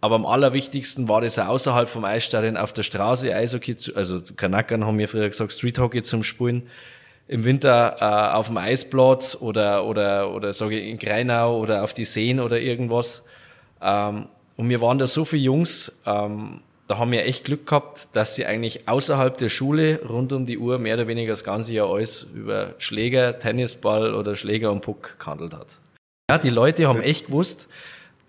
aber am allerwichtigsten war das auch außerhalb vom Eisstadion auf der Straße Eishockey, zu, also Kanackern haben wir früher gesagt, Street Hockey zum Spielen. Im Winter äh, auf dem Eisplatz oder, oder, oder sage ich in Greinau oder auf die Seen oder irgendwas. Ähm, und wir waren da so viele Jungs, ähm, da haben wir echt Glück gehabt, dass sie eigentlich außerhalb der Schule rund um die Uhr mehr oder weniger das ganze Jahr alles über Schläger, Tennisball oder Schläger und Puck gehandelt hat. Ja, die Leute haben echt gewusst,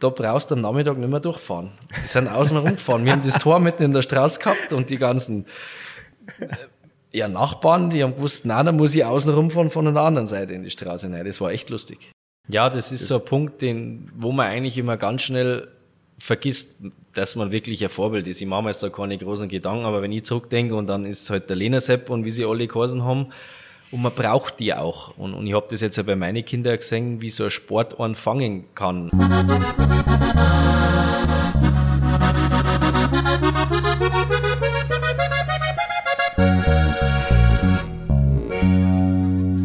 da brauchst du am Nachmittag nicht mehr durchfahren. Die sind außen rumgefahren. Wir haben das Tor mitten in der Straße gehabt und die ganzen äh, ja, Nachbarn, die haben gewusst, nein, da muss ich außen rumfahren von der anderen Seite in die Straße rein. Das war echt lustig. Ja, das ist das so ein Punkt, den, wo man eigentlich immer ganz schnell vergisst, dass man wirklich ein Vorbild ist. Ich mache mir jetzt da keine großen Gedanken, aber wenn ich zurückdenke und dann ist halt der Lena Sepp und wie sie alle geheißen haben, und man braucht die auch. Und, und ich habe das jetzt ja bei meinen Kindern gesehen, wie so ein Sport anfangen kann.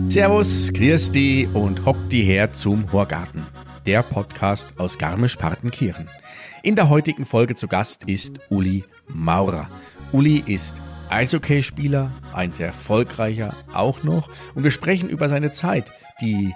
Servus, grüß die und hock die her zum Horgarten, der Podcast aus Garmisch-Partenkirchen. In der heutigen Folge zu Gast ist Uli Maurer. Uli ist Eishockeyspieler, ein sehr erfolgreicher auch noch. Und wir sprechen über seine Zeit, die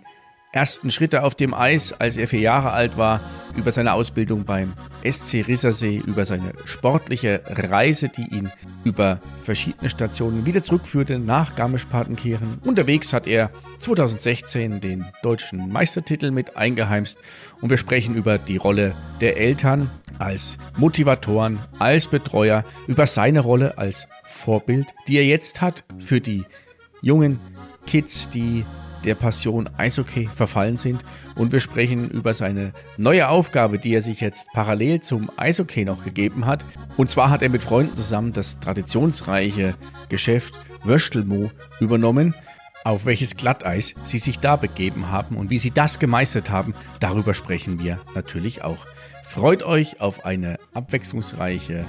ersten Schritte auf dem Eis, als er vier Jahre alt war, über seine Ausbildung beim SC Rissersee, über seine sportliche Reise, die ihn über verschiedene Stationen wieder zurückführte nach Garmisch-Partenkirchen. Unterwegs hat er 2016 den deutschen Meistertitel mit eingeheimst und wir sprechen über die Rolle der Eltern als Motivatoren, als Betreuer, über seine Rolle als Vorbild, die er jetzt hat für die jungen Kids, die der Passion Eishockey verfallen sind. Und wir sprechen über seine neue Aufgabe, die er sich jetzt parallel zum Eishockey noch gegeben hat. Und zwar hat er mit Freunden zusammen das traditionsreiche Geschäft Würstelmo übernommen. Auf welches Glatteis sie sich da begeben haben und wie sie das gemeistert haben, darüber sprechen wir natürlich auch. Freut euch auf eine abwechslungsreiche,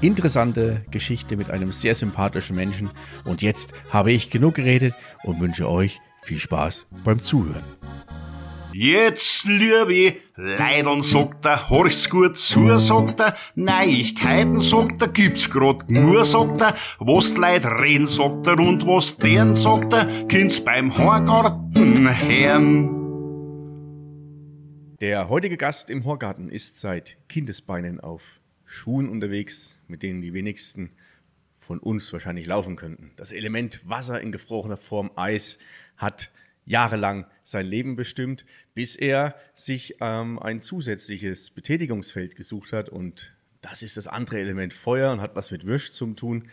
interessante Geschichte mit einem sehr sympathischen Menschen. Und jetzt habe ich genug geredet und wünsche euch viel Spaß beim Zuhören. Jetzt, liebe Leidern, sagt er, horch's gut zu, sagt er, Neuigkeiten, sagt er, gibt's grad nur, sagt er, was die Leute reden, sagt er, und was deren, sagt er, kind's beim Horgarten hören. Der heutige Gast im Horgarten ist seit Kindesbeinen auf Schuhen unterwegs, mit denen die wenigsten von uns wahrscheinlich laufen könnten. Das Element Wasser in gefrorener Form, Eis, hat jahrelang sein Leben bestimmt, bis er sich ähm, ein zusätzliches Betätigungsfeld gesucht hat. Und das ist das andere Element Feuer und hat was mit Würsch zu tun.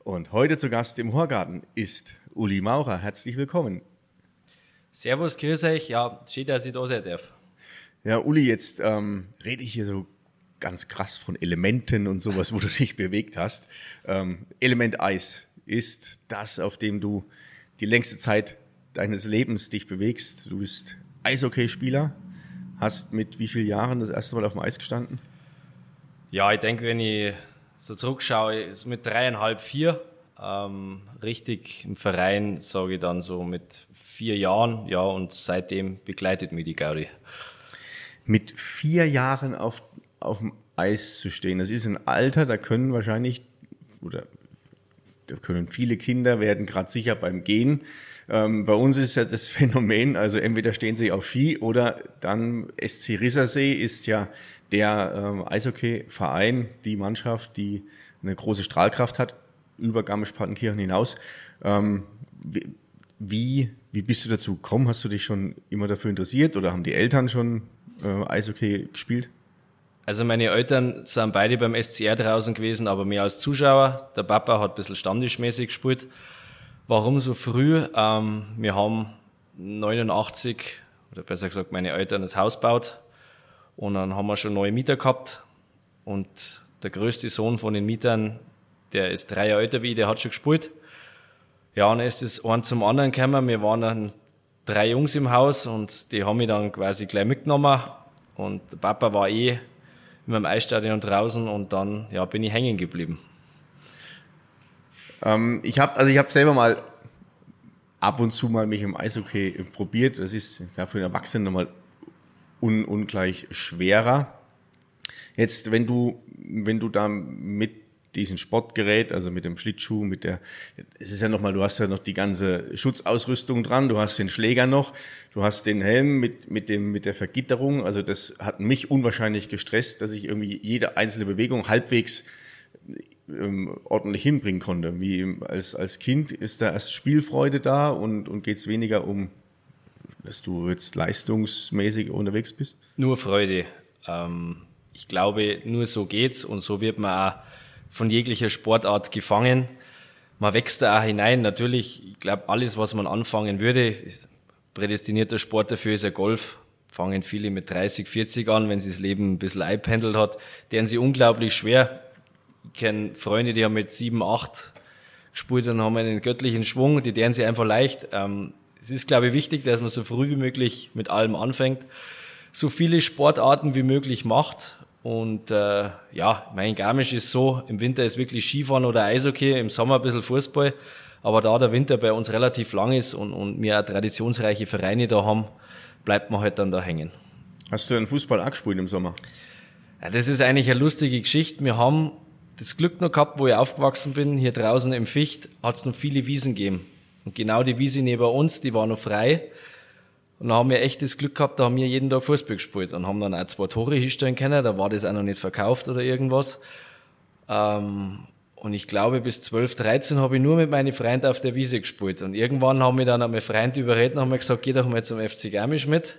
Und heute zu Gast im Horgarten ist Uli Maurer. Herzlich willkommen. Servus, grüß euch. Ja, schön, dass ich da sein darf. Ja, Uli, jetzt ähm, rede ich hier so ganz krass von Elementen und sowas, wo du dich bewegt hast. Ähm, Element Eis ist das, auf dem du die längste Zeit deines Lebens dich bewegst. Du bist Eishockeyspieler, hast mit wie vielen Jahren das erste Mal auf dem Eis gestanden? Ja, ich denke, wenn ich so zurückschaue, ist mit dreieinhalb, vier. Ähm, richtig im Verein sage ich dann so mit vier Jahren, ja, und seitdem begleitet mich die Gaudi. Mit vier Jahren auf, auf dem Eis zu stehen, das ist ein Alter, da können wahrscheinlich, oder da können viele Kinder, werden gerade sicher beim Gehen ähm, bei uns ist ja das Phänomen, also entweder stehen sie auf Ski oder dann SC Rissersee ist ja der ähm, Eishockey-Verein, die Mannschaft, die eine große Strahlkraft hat über Garmisch-Partenkirchen hinaus. Ähm, wie, wie bist du dazu gekommen? Hast du dich schon immer dafür interessiert oder haben die Eltern schon äh, Eishockey gespielt? Also meine Eltern sind beide beim SCR draußen gewesen, aber mehr als Zuschauer. Der Papa hat ein bisschen stammtischmäßig gespielt. Warum so früh? Ähm, wir haben 89, oder besser gesagt meine Eltern, das Haus gebaut und dann haben wir schon neue Mieter gehabt und der größte Sohn von den Mietern, der ist drei Jahre älter wie ich, der hat schon gespielt. Ja, und dann ist es ein zum anderen gekommen. Wir waren dann drei Jungs im Haus und die haben mich dann quasi gleich mitgenommen und der Papa war eh in meinem Eisstadion draußen und dann ja, bin ich hängen geblieben. Ähm, ich habe also ich selber mal ab und zu mal mich im Eishockey probiert. Das ist ja für einen Erwachsenen nochmal un, ungleich schwerer. Jetzt, wenn du, wenn du da mit diesen Sportgerät, also mit dem Schlittschuh, mit der, es ist ja nochmal, du hast ja noch die ganze Schutzausrüstung dran, du hast den Schläger noch, du hast den Helm mit, mit dem, mit der Vergitterung, also das hat mich unwahrscheinlich gestresst, dass ich irgendwie jede einzelne Bewegung halbwegs ähm, ordentlich hinbringen konnte. Wie als, als Kind ist da erst Spielfreude da und, und geht es weniger um, dass du jetzt leistungsmäßig unterwegs bist? Nur Freude. Ähm, ich glaube, nur so geht's und so wird man auch von jeglicher Sportart gefangen. Man wächst da auch hinein. Natürlich, ich glaube, alles, was man anfangen würde, prädestinierter Sport dafür ist ja Golf. Fangen viele mit 30, 40 an, wenn sie das Leben ein bisschen eingependelt hat, deren sie unglaublich schwer. Ich kenne Freunde, die haben mit 7, 8 gespielt und haben einen göttlichen Schwung, die deren sie einfach leicht. Ähm, es ist, glaube ich, wichtig, dass man so früh wie möglich mit allem anfängt, so viele Sportarten wie möglich macht und äh, ja, mein Garmisch ist so, im Winter ist wirklich Skifahren oder Eishockey, im Sommer ein bisschen Fußball. Aber da der Winter bei uns relativ lang ist und, und wir auch traditionsreiche Vereine da haben, bleibt man halt dann da hängen. Hast du einen Fußball auch gespielt im Sommer? Ja, das ist eigentlich eine lustige Geschichte. Wir haben das Glück noch gehabt, wo ich aufgewachsen bin, hier draußen im Ficht, hat es noch viele Wiesen gegeben. Und genau die Wiese neben uns, die war noch frei. Und da haben wir echt das Glück gehabt, da haben wir jeden Tag Fußball gespielt und haben dann auch zwei Tore hinstellen können. Da war das auch noch nicht verkauft oder irgendwas. Ähm, und ich glaube, bis 12, 13 habe ich nur mit meinen Freunden auf der Wiese gespielt. Und irgendwann haben wir dann einmal Freunde überredet und haben gesagt, geh doch mal zum FC Garmisch mit.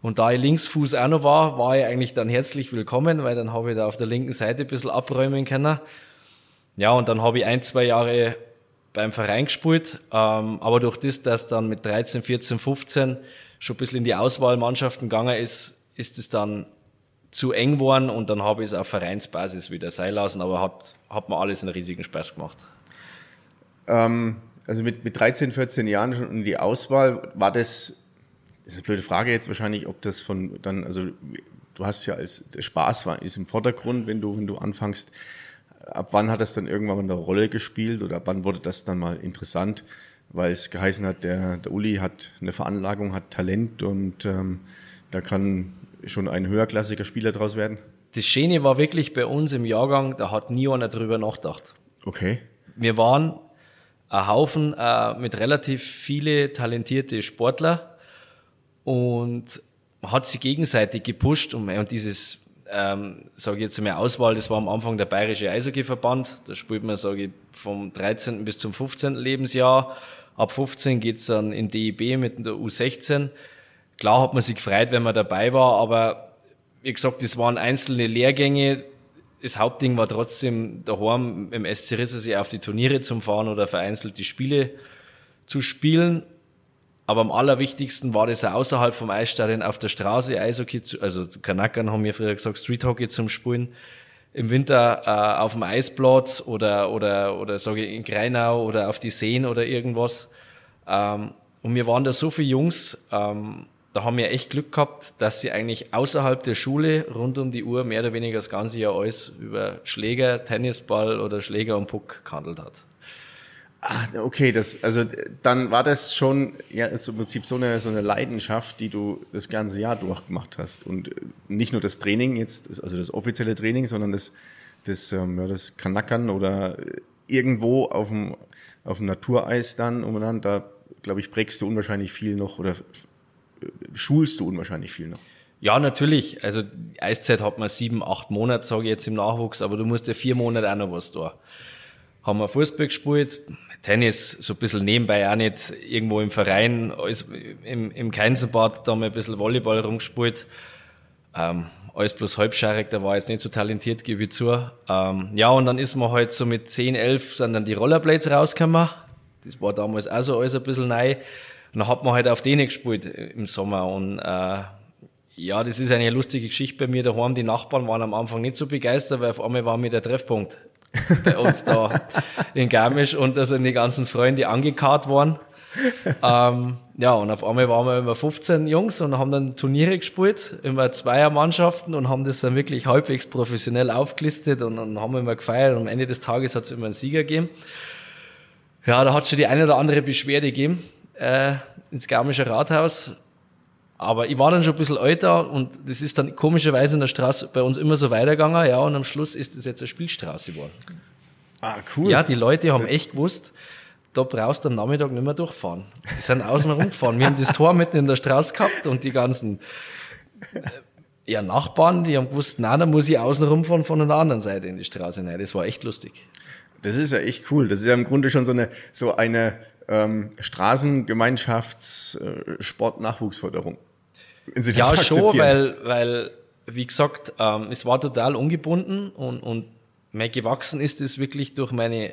Und da ich Linksfuß auch noch war, war ich eigentlich dann herzlich willkommen, weil dann habe ich da auf der linken Seite ein bisschen abräumen können. Ja, und dann habe ich ein, zwei Jahre beim Verein gespielt. Ähm, aber durch das, dass dann mit 13, 14, 15 schon ein bisschen in die Auswahlmannschaften gegangen ist, ist es dann zu eng geworden und dann habe ich es auf Vereinsbasis wieder sein lassen, aber hat, hat mir alles einen riesigen Spaß gemacht. Ähm, also mit, mit 13, 14 Jahren schon in die Auswahl, war das, das ist eine blöde Frage jetzt wahrscheinlich, ob das von dann, also du hast ja als, der Spaß war, ist im Vordergrund, wenn du, wenn du anfängst. Ab wann hat das dann irgendwann mal eine Rolle gespielt oder ab wann wurde das dann mal interessant? weil es geheißen hat, der, der Uli hat eine Veranlagung, hat Talent und ähm, da kann schon ein höherklassiger Spieler draus werden. Das Schöne war wirklich bei uns im Jahrgang, da hat nie einer drüber nachgedacht. Okay. Wir waren ein Haufen äh, mit relativ viele talentierte Sportler und hat sich gegenseitig gepusht und, dieses, ähm, sage ich jetzt mal Auswahl, das war am Anfang der Bayerische Eishockeyverband, da spielt man, sage ich, vom 13. bis zum 15. Lebensjahr Ab 15 geht's dann in DEB mit der U16. Klar hat man sich gefreut, wenn man dabei war, aber wie gesagt, das waren einzelne Lehrgänge. Das Hauptding war trotzdem daheim im SC Rissersee auf die Turniere zum Fahren oder vereinzelt die Spiele zu spielen. Aber am allerwichtigsten war das auch außerhalb vom Eisstadion auf der Straße Eishockey, zu, also Kanackern haben wir früher gesagt, Street Hockey zum Spielen im Winter äh, auf dem Eisplatz oder, oder, oder sage ich in Greinau oder auf die Seen oder irgendwas. Ähm, und wir waren da so viele Jungs, ähm, da haben wir echt Glück gehabt, dass sie eigentlich außerhalb der Schule rund um die Uhr mehr oder weniger das ganze Jahr alles über Schläger, Tennisball oder Schläger und Puck gehandelt hat. Ah, okay, das, also dann war das schon ja, ist im Prinzip so eine, so eine Leidenschaft, die du das ganze Jahr durchgemacht hast. Und äh, nicht nur das Training jetzt, also das offizielle Training, sondern das, das, ähm, ja, das Kanackern oder irgendwo auf dem, auf dem Natureis dann umeinander, da glaube ich, prägst du unwahrscheinlich viel noch oder äh, schulst du unwahrscheinlich viel noch. Ja, natürlich. Also Eiszeit hat man sieben, acht Monate, sage ich jetzt im Nachwuchs, aber du musst ja vier Monate auch noch was da. Haben wir Fußball gespielt, Tennis so ein bisschen nebenbei auch nicht irgendwo im Verein, alles im, im Keinsenbad da mal ein bisschen Volleyball rumgespielt. Ähm, alles bloß halbscharig, da war jetzt nicht so talentiert, gebe ich zu. Ähm, ja, und dann ist man halt so mit 10, 11 sind dann die Rollerblades rausgekommen. Das war damals auch so alles ein bisschen neu. Und dann hat man halt auf denen gespielt im Sommer. Und äh, ja, das ist eine lustige Geschichte bei mir daheim. Die Nachbarn waren am Anfang nicht so begeistert, weil auf einmal war mir der Treffpunkt bei uns da in Garmisch und da sind die ganzen Freunde angekarrt worden. ähm, ja, und auf einmal waren wir immer 15 Jungs und haben dann Turniere gespielt, immer Zweiermannschaften und haben das dann wirklich halbwegs professionell aufgelistet und, und haben immer gefeiert und am Ende des Tages hat es immer einen Sieger gegeben. Ja, da hat schon die eine oder andere Beschwerde gegeben äh, ins Garmische Rathaus. Aber ich war dann schon ein bisschen älter und das ist dann komischerweise in der Straße bei uns immer so weitergegangen, ja, und am Schluss ist es jetzt eine Spielstraße geworden. Ah, cool. Ja, die Leute haben echt gewusst, da brauchst du am Nachmittag nicht mehr durchfahren. Die sind außen rumgefahren. Wir haben das Tor mitten in der Straße gehabt und die ganzen äh, ja, Nachbarn, die haben gewusst, nein, da muss ich außen rumfahren von der anderen Seite in die Straße rein. Das war echt lustig. Das ist ja echt cool. Das ist ja im Grunde schon so eine, so eine ähm, Straßengemeinschaftssport-Nachwuchsförderung. Ja, schon, weil, weil, wie gesagt, ähm, es war total ungebunden und, und mehr gewachsen ist es wirklich durch meine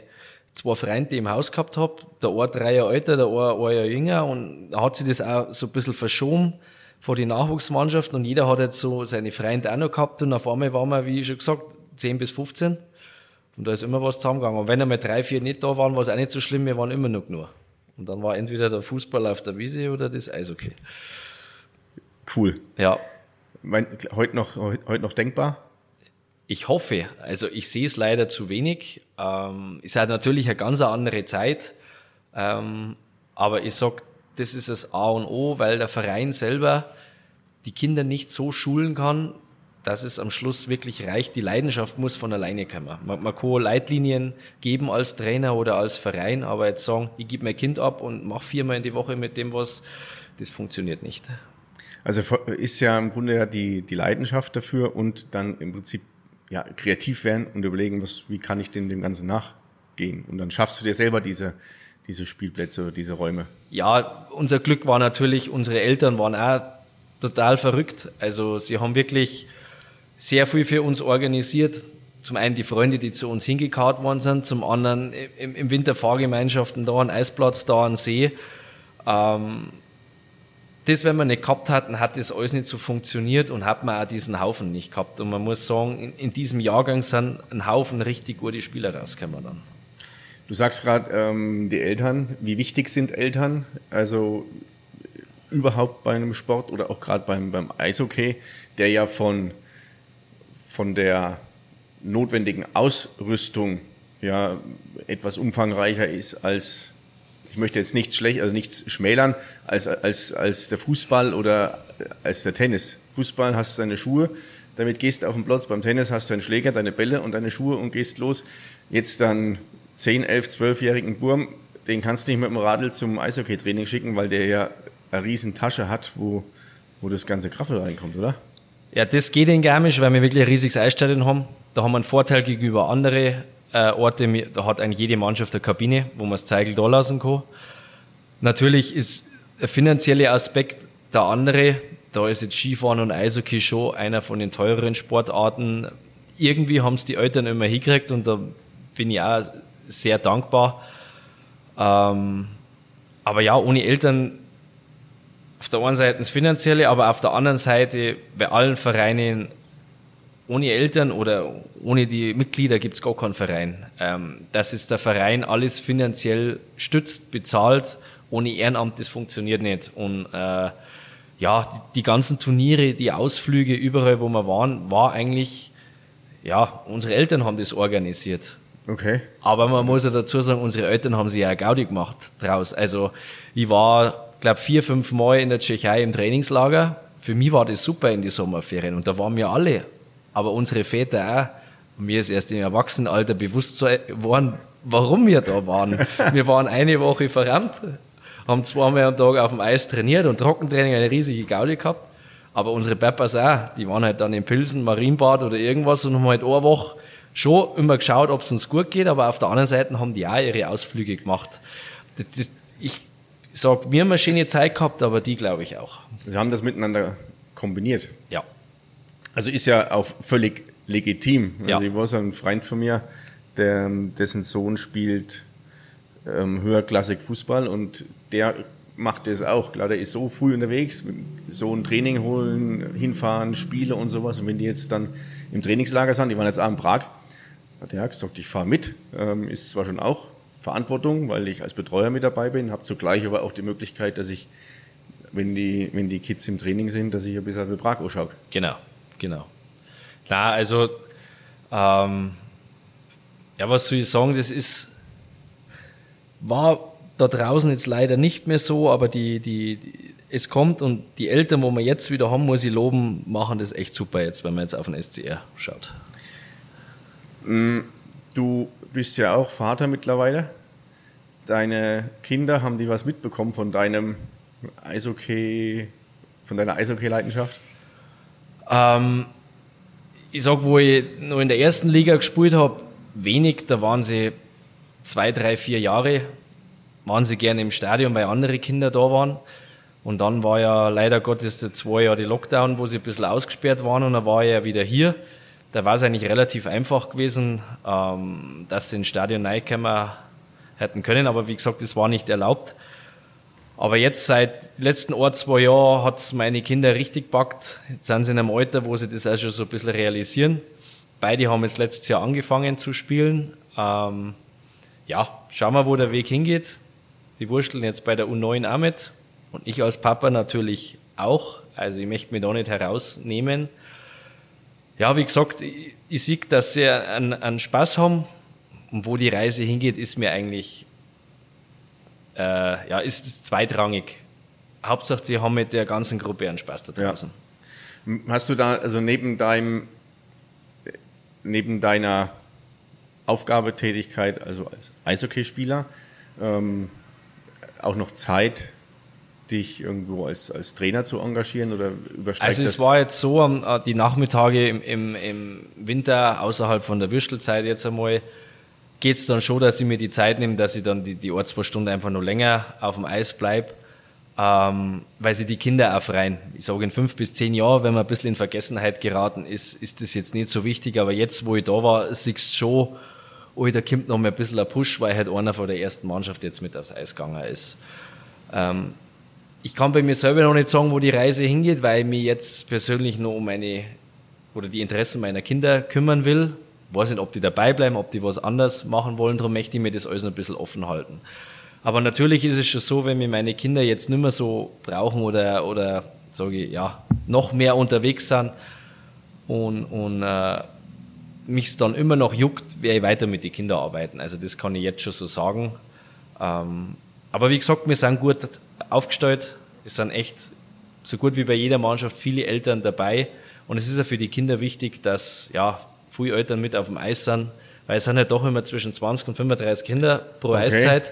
zwei Freunde, die ich im Haus gehabt habe. Der eine drei Jahre älter, der eine ein Jahr jünger und da hat sich das auch so ein bisschen verschoben vor die Nachwuchsmannschaften und jeder hat jetzt so seine Freunde auch noch gehabt und auf einmal waren wir, wie schon gesagt, 10 bis 15 und da ist immer was zusammengegangen. Und wenn einmal drei, vier nicht da waren, war es auch nicht so schlimm, wir waren immer noch nur. Und dann war entweder der Fußball auf der Wiese oder das Eishockey. Cool. Ja. Mein, heute, noch, heute noch denkbar? Ich hoffe. Also ich sehe es leider zu wenig. Ähm, ist halt natürlich eine ganz andere Zeit. Ähm, aber ich sag, das ist das A und O, weil der Verein selber die Kinder nicht so schulen kann, dass es am Schluss wirklich reicht. Die Leidenschaft muss von alleine kommen. Man, man kann Leitlinien geben als Trainer oder als Verein, aber jetzt sagen, ich gebe mein Kind ab und mache viermal in die Woche mit dem was, das funktioniert nicht. Also ist ja im Grunde ja die, die Leidenschaft dafür und dann im Prinzip ja, kreativ werden und überlegen, was, wie kann ich denn dem Ganzen nachgehen? Und dann schaffst du dir selber diese, diese Spielplätze, diese Räume. Ja, unser Glück war natürlich, unsere Eltern waren auch total verrückt. Also sie haben wirklich sehr viel für uns organisiert. Zum einen die Freunde, die zu uns hingekarrt worden sind, zum anderen im, im Winter Fahrgemeinschaften, da ein Eisplatz, da ein See. Ähm, das, wenn wir nicht gehabt hatten, hat das alles nicht so funktioniert und hat man auch diesen Haufen nicht gehabt. Und man muss sagen, in, in diesem Jahrgang sind ein Haufen richtig gute Spieler rausgekommen dann. Du sagst gerade, ähm, die Eltern, wie wichtig sind Eltern? Also überhaupt bei einem Sport oder auch gerade beim, beim Eishockey, der ja von, von der notwendigen Ausrüstung ja etwas umfangreicher ist als ich möchte jetzt nichts schlecht, also nichts schmälern als, als, als der Fußball oder als der Tennis. Fußball hast du deine Schuhe, damit gehst du auf den Platz. Beim Tennis hast du deinen Schläger, deine Bälle und deine Schuhe und gehst los. Jetzt dann 10, 11, 12-jährigen Burm, den kannst du nicht mit dem Radl zum Eishockey-Training schicken, weil der ja eine riesen Tasche hat, wo, wo das ganze Kraffel reinkommt, oder? Ja, das geht in Garmisch, weil wir wirklich ein riesiges Eisstadion haben. Da haben wir einen Vorteil gegenüber anderen äh, Orte, da hat eigentlich jede Mannschaft eine Kabine, wo man das Zeigel da lassen kann. Natürlich ist der finanzielle Aspekt der andere. Da ist jetzt Skifahren und Eishockey schon einer von den teureren Sportarten. Irgendwie haben es die Eltern immer hingekriegt und da bin ich auch sehr dankbar. Ähm, aber ja, ohne Eltern auf der einen Seite das Finanzielle, aber auf der anderen Seite bei allen Vereinen ohne Eltern oder ohne die Mitglieder gibt es gar keinen Verein. Ähm, dass es der Verein alles finanziell stützt, bezahlt, ohne Ehrenamt, das funktioniert nicht. Und äh, ja, die, die, ganzen Turniere, die Ausflüge, überall, wo wir waren, war eigentlich, ja, unsere Eltern haben das organisiert. Okay. Aber man muss ja dazu sagen, unsere Eltern haben sich ja Gaudi gemacht draus. Also ich war, glaube vier, fünf Mal in der Tschechei im Trainingslager. Für mich war das super in die Sommerferien und da waren wir alle aber unsere Väter auch, mir ist erst im Erwachsenenalter bewusst geworden, warum wir da waren. wir waren eine Woche verrammt, haben zweimal am Tag auf dem Eis trainiert und Trockentraining eine riesige Gaudi gehabt. Aber unsere Papas auch, die waren halt dann in Pilsen, Marienbad oder irgendwas und haben halt eine Woche schon immer geschaut, ob es uns gut geht, aber auf der anderen Seite haben die auch ihre Ausflüge gemacht. Das, das, ich sag, wir haben eine schöne Zeit gehabt, aber die glaube ich auch. Sie haben das miteinander kombiniert. Ja. Also ist ja auch völlig legitim. Also ja. ich war so ein Freund von mir, der, dessen Sohn spielt ähm, höherklassig Fußball und der macht das auch. Klar, der ist so früh unterwegs, so ein Training holen, hinfahren, Spiele und sowas. Und wenn die jetzt dann im Trainingslager sind, die waren jetzt auch in Prag, hat der gesagt, ich fahre mit. Ähm, ist zwar schon auch Verantwortung, weil ich als Betreuer mit dabei bin, habe zugleich aber auch die Möglichkeit, dass ich, wenn die, wenn die Kids im Training sind, dass ich ein bisschen wie Prag anschaue. Genau. Genau. Klar, also ähm, ja, was soll ich sagen, das ist war da draußen jetzt leider nicht mehr so, aber die, die, die, es kommt und die Eltern, wo wir jetzt wieder haben, muss ich loben, machen das echt super jetzt, wenn man jetzt auf den SCR schaut. Du bist ja auch Vater mittlerweile. Deine Kinder, haben die was mitbekommen von deinem Eishockey, von deiner Eishockey-Leidenschaft? Ähm, ich sag, wo ich noch in der ersten Liga gespielt habe, wenig, da waren sie zwei, drei, vier Jahre, waren sie gerne im Stadion, weil andere Kinder da waren. Und dann war ja leider Gottes zwei Jahre die Lockdown, wo sie ein bisschen ausgesperrt waren und dann war ich ja wieder hier. Da war es eigentlich relativ einfach gewesen, ähm, dass sie ins Stadion reinkommen hätten können, aber wie gesagt, das war nicht erlaubt. Aber jetzt seit letzten ein, zwei Jahren hat es meine Kinder richtig packt. Jetzt sind sie in einem Alter, wo sie das auch schon so ein bisschen realisieren. Beide haben jetzt letztes Jahr angefangen zu spielen. Ähm, ja, schauen wir, wo der Weg hingeht. Die wursteln jetzt bei der U9 auch mit. Und ich als Papa natürlich auch. Also ich möchte mich da nicht herausnehmen. Ja, wie gesagt, ich, ich sehe, dass sie einen, einen Spaß haben. Und wo die Reise hingeht, ist mir eigentlich äh, ja, ist es zweitrangig. Hauptsache, sie haben mit der ganzen Gruppe einen Spaß da draußen. Ja. Hast du da, also neben deinem, neben deiner Aufgabetätigkeit, also als Eishockeyspieler, ähm, auch noch Zeit, dich irgendwo als, als Trainer zu engagieren oder übersteigt Also es war jetzt so, äh, die Nachmittage im, im, im Winter außerhalb von der Würstelzeit jetzt einmal, geht es dann schon, dass ich mir die Zeit nehme, dass ich dann die, die ein, zwei Stunden einfach noch länger auf dem Eis bleibe, ähm, weil sie die Kinder auch. Ich sage, in fünf bis zehn Jahren, wenn man ein bisschen in Vergessenheit geraten ist, ist das jetzt nicht so wichtig, aber jetzt, wo ich da war, siehst schon, oh, da kommt noch mal ein bisschen ein Push, weil halt einer von der ersten Mannschaft jetzt mit aufs Eis gegangen ist. Ähm, ich kann bei mir selber noch nicht sagen, wo die Reise hingeht, weil ich mich jetzt persönlich nur um meine oder die Interessen meiner Kinder kümmern will weiß nicht, ob die dabei bleiben, ob die was anders machen wollen, darum möchte ich mir das alles noch ein bisschen offen halten. Aber natürlich ist es schon so, wenn mir meine Kinder jetzt nicht mehr so brauchen oder, oder sage ich, ja, noch mehr unterwegs sind und, und äh, mich dann immer noch juckt, werde ich weiter mit den Kindern arbeiten. Also das kann ich jetzt schon so sagen. Ähm, aber wie gesagt, wir sind gut aufgestellt. Es sind echt so gut wie bei jeder Mannschaft viele Eltern dabei. Und es ist ja für die Kinder wichtig, dass ja, viele Eltern mit auf dem Eis sind, weil es sind ja doch immer zwischen 20 und 35 Kinder pro okay. Eiszeit.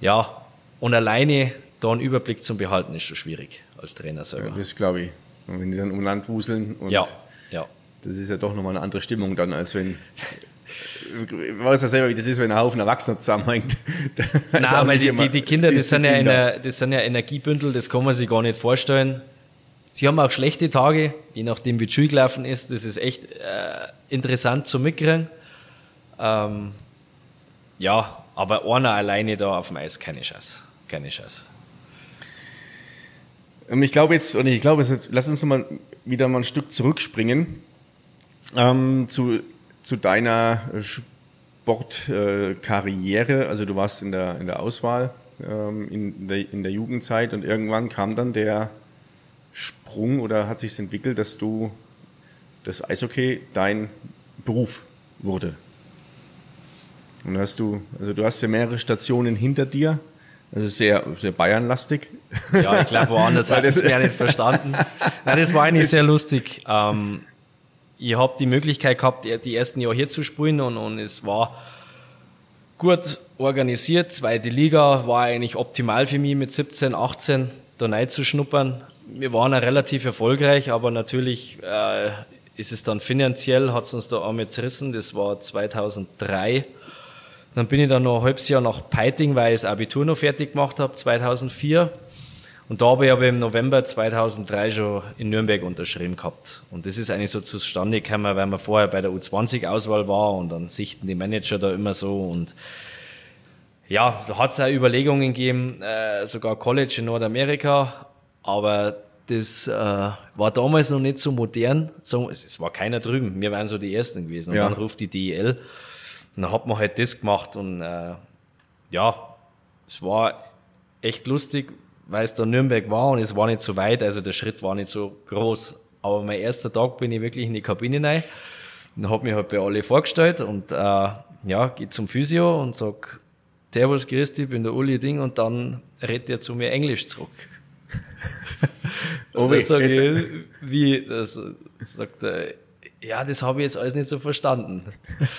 Ja, und alleine da einen Überblick zu behalten, ist schon schwierig als Trainer selber. Ja, das glaube ich. Und wenn die dann um Land wuseln und ja, ja. das ist ja doch nochmal eine andere Stimmung dann, als wenn ich weiß ja selber, wie das ist, wenn ein Haufen Erwachsener zusammenhängt. Nein, weil die, die, die Kinder, das sind, ja eine, das sind ja Energiebündel, das kann man sich gar nicht vorstellen. Sie haben auch schlechte Tage, je nachdem wie die Schule gelaufen ist. Das ist echt äh, interessant zu mitkriegen. Ähm, ja, aber einer alleine da auf dem Eis, keine Chance. Keine Chance. Ähm, ich glaube jetzt, und ich glaube, jetzt, lass uns mal wieder mal ein Stück zurückspringen ähm, zu, zu deiner Sportkarriere. Äh, also du warst in der, in der Auswahl ähm, in, der, in der Jugendzeit und irgendwann kam dann der Sprung oder hat sich entwickelt, dass du das Eishockey dein Beruf wurde? Und hast du, also du hast ja mehrere Stationen hinter dir, also sehr, sehr Bayernlastig. Ja, ich glaube, woanders hat es mir nicht verstanden. Nein, das war eigentlich sehr lustig. Ähm, ich habe die Möglichkeit gehabt, die ersten Jahre hier zu spielen und, und es war gut organisiert. Zweite Liga war eigentlich optimal für mich mit 17, 18 da rein zu schnuppern wir waren ja relativ erfolgreich, aber natürlich äh, ist es dann finanziell, hat es uns da einmal zerrissen. Das war 2003. Dann bin ich dann noch ein halbes Jahr nach Peiting, weil ich das Abitur noch fertig gemacht habe, 2004. Und da habe ich aber im November 2003 schon in Nürnberg unterschrieben gehabt. Und das ist eigentlich so zustande gekommen, weil man vorher bei der U20-Auswahl war und dann sichten die Manager da immer so. Und ja, da hat es auch Überlegungen gegeben, äh, sogar College in Nordamerika. Aber das äh, war damals noch nicht so modern. So, es war keiner drüben. Wir waren so die Ersten gewesen. Und ja. dann ruft die DEL. Und dann hat man halt das gemacht. Und äh, ja, es war echt lustig, weil es da Nürnberg war und es war nicht so weit. Also der Schritt war nicht so groß. Aber mein erster Tag bin ich wirklich in die Kabine rein. Und habe mich halt bei alle vorgestellt und äh, ja, gehe zum Physio und sag, Servus, dich, bin der Uli Ding und dann redet er zu mir Englisch zurück. Oh, Und weh, sage ich, wie, das sagt er, ja, das habe ich jetzt alles nicht so verstanden.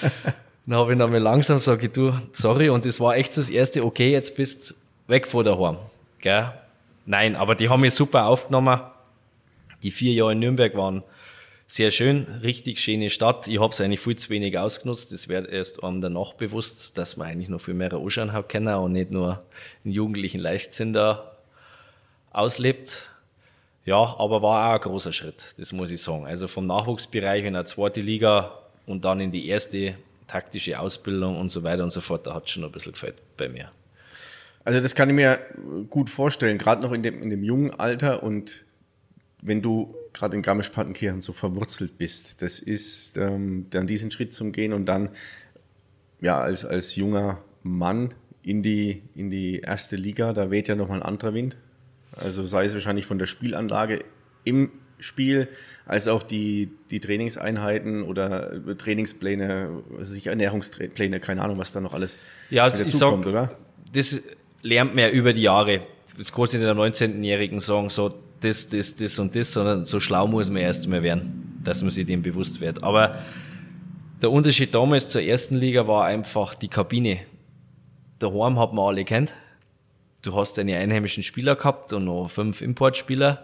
dann habe ich nochmal langsam sage ich, du, sorry, und das war echt so das erste, okay, jetzt bist du weg von daheim. Gell? Nein, aber die haben mich super aufgenommen. Die vier Jahre in Nürnberg waren sehr schön, richtig schöne Stadt. Ich habe es eigentlich viel zu wenig ausgenutzt. Das wird erst einem danach bewusst, dass man eigentlich noch viel mehr anschauen hat können und nicht nur einen jugendlichen Leichtsinn da auslebt. Ja, aber war auch ein großer Schritt, das muss ich sagen. Also vom Nachwuchsbereich in der zweite Liga und dann in die erste taktische Ausbildung und so weiter und so fort, da hat schon ein bisschen gefällt bei mir. Also das kann ich mir gut vorstellen, gerade noch in dem, in dem jungen Alter und wenn du gerade in Garmisch-Partenkirchen so verwurzelt bist, das ist ähm, dann diesen Schritt zum Gehen und dann ja als, als junger Mann in die, in die erste Liga, da weht ja nochmal ein anderer Wind. Also sei es wahrscheinlich von der Spielanlage im Spiel, als auch die, die Trainingseinheiten oder Trainingspläne, also sich Ernährungspläne, keine Ahnung, was da noch alles Ja, also ich sag, oder? das lernt man ja über die Jahre. Das kann nicht der 19-Jährigen sagen, so das, das, das und das, sondern so schlau muss man erst mal werden, dass man sich dem bewusst wird. Aber der Unterschied damals zur ersten Liga war einfach die Kabine. Daheim hat man alle kennt. Du hast deine einheimischen Spieler gehabt und noch fünf Importspieler.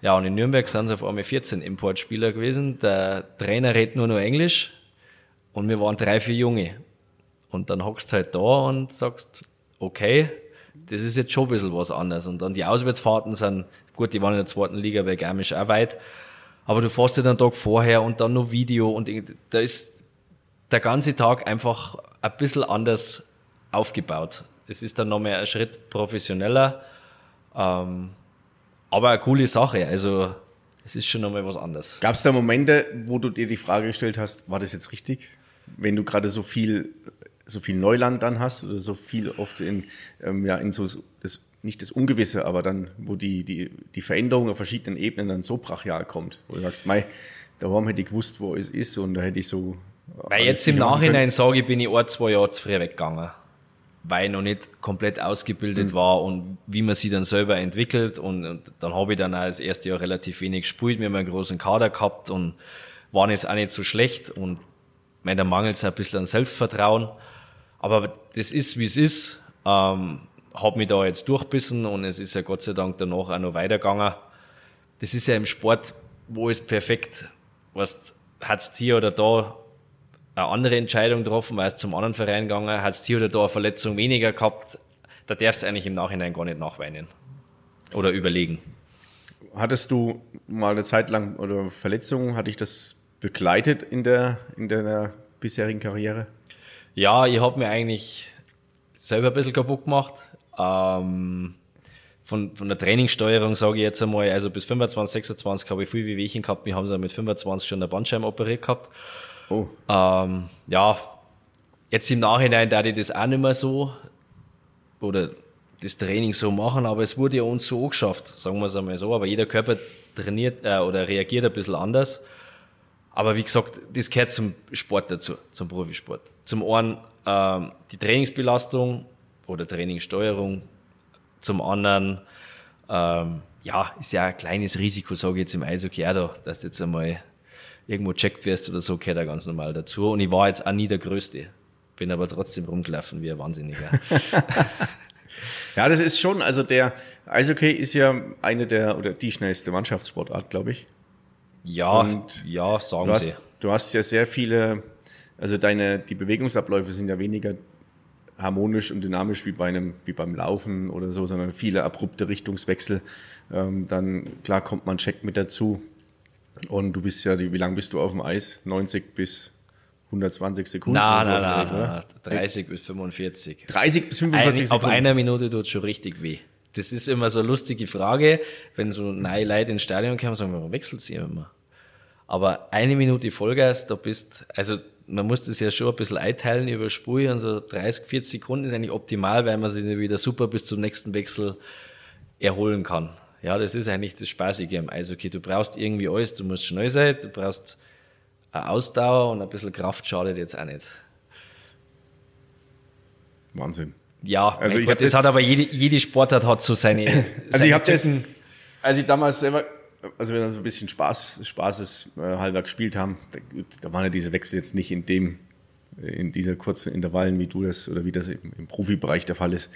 Ja, und in Nürnberg sind es auf einmal 14 Importspieler gewesen. Der Trainer redet nur noch Englisch und wir waren drei, vier Junge. Und dann hockst halt da und sagst, okay, das ist jetzt schon ein bisschen was anderes. Und dann die Auswärtsfahrten sind, gut, die waren in der zweiten Liga bei Garmisch auch weit, aber du fährst ja den Tag vorher und dann noch Video und da ist der ganze Tag einfach ein bisschen anders aufgebaut. Es ist dann nochmal ein Schritt professioneller, ähm, aber eine coole Sache. Also es ist schon nochmal was anderes. Gab es da Momente, wo du dir die Frage gestellt hast, war das jetzt richtig? Wenn du gerade so viel, so viel Neuland dann hast oder so viel oft in, ähm, ja, in so das, nicht das Ungewisse, aber dann, wo die, die, die Veränderung auf verschiedenen Ebenen dann so brachial kommt, wo du sagst, mei, daheim hätte ich gewusst, wo es ist und da hätte ich so. Weil alles jetzt im Nachhinein sage ich, bin ich ein, zwei Jahre zu früh weggegangen. Weil ich noch nicht komplett ausgebildet war und wie man sich dann selber entwickelt. Und, und dann habe ich dann auch das erste Jahr relativ wenig gespielt. Wir haben einen großen Kader gehabt und waren jetzt auch nicht so schlecht. Und ich meine, da mangelt es ein bisschen an Selbstvertrauen. Aber das ist, wie es ist. Ähm, habe mich da jetzt durchbissen und es ist ja Gott sei Dank danach auch noch weitergegangen. Das ist ja im Sport, wo es perfekt, was hat's hier oder da eine andere Entscheidung getroffen, weil es zum anderen Verein gegangen, hat es hier oder da eine Verletzung weniger gehabt, da darfst du eigentlich im Nachhinein gar nicht nachweinen. Oder überlegen. Hattest du mal eine Zeit lang oder Verletzungen, hatte ich das begleitet in der, in deiner bisherigen Karriere? Ja, ich habe mir eigentlich selber ein bisschen kaputt gemacht. Ähm, von, von der Trainingssteuerung sage ich jetzt einmal, also bis 25, 26 habe ich viel Wehwehchen gehabt. Wir haben es ja mit 25 schon der Bandscheiben operiert gehabt. Oh, Ähm, ja, jetzt im Nachhinein da ich das auch nicht mehr so oder das Training so machen, aber es wurde ja uns so angeschafft, sagen wir es einmal so. Aber jeder Körper trainiert äh, oder reagiert ein bisschen anders. Aber wie gesagt, das gehört zum Sport dazu, zum Profisport. Zum einen ähm, die Trainingsbelastung oder Trainingssteuerung, zum anderen ähm, ja, ist ja ein kleines Risiko, sage ich jetzt im Eishockey auch da, dass du jetzt einmal irgendwo checkt wirst oder so, gehört da ganz normal dazu. Und ich war jetzt auch nie der Größte. Bin aber trotzdem rumgelaufen wie ein Wahnsinniger. Ja, das ist schon, also der Eishockey ist ja eine der, oder die schnellste Mannschaftssportart, glaube ich. Ja, Und ja, sagen Du sie. hast, du hast ja sehr viele, also deine, die Bewegungsabläufe sind ja weniger harmonisch und dynamisch wie bei einem, wie beim Laufen oder so, sondern viele abrupte Richtungswechsel. Ähm, dann, klar, kommt man Check mit dazu. Und du bist ja, wie lange bist du auf dem Eis? 90 bis 120 Sekunden? Nein, nein, nein, vielleicht, oder? nein, 30 bis 45. 30 bis 45 Ein, Sekunden. ab einer Minute tut schon richtig weh. Das ist immer so eine lustige Frage, wenn so neue Leute ins Stadion kommen, sagen wir, wechselt sie immer? Aber eine Minute Vollgas, da bist, also man muss das ja schon ein bisschen einteilen über Spur und so 30, 40 Sekunden ist eigentlich optimal, weil man sich wieder super bis zum nächsten Wechsel erholen kann. Ja, das ist eigentlich das Spaßige am Eishockey. Du brauchst irgendwie alles, du musst schnell sein, du brauchst eine Ausdauer und ein bisschen Kraft schadet jetzt auch nicht. Wahnsinn. Ja, Also ich Gott, das das- hat aber jede, jede Sportart hat so seine. Also seine ich habe das, als ich damals selber, also wir dann so ein bisschen Spaß, Spaßes äh, halber gespielt haben, da, da waren ja diese Wechsel jetzt nicht in dem, in dieser kurzen Intervallen, wie du das oder wie das im, im Profibereich der Fall ist.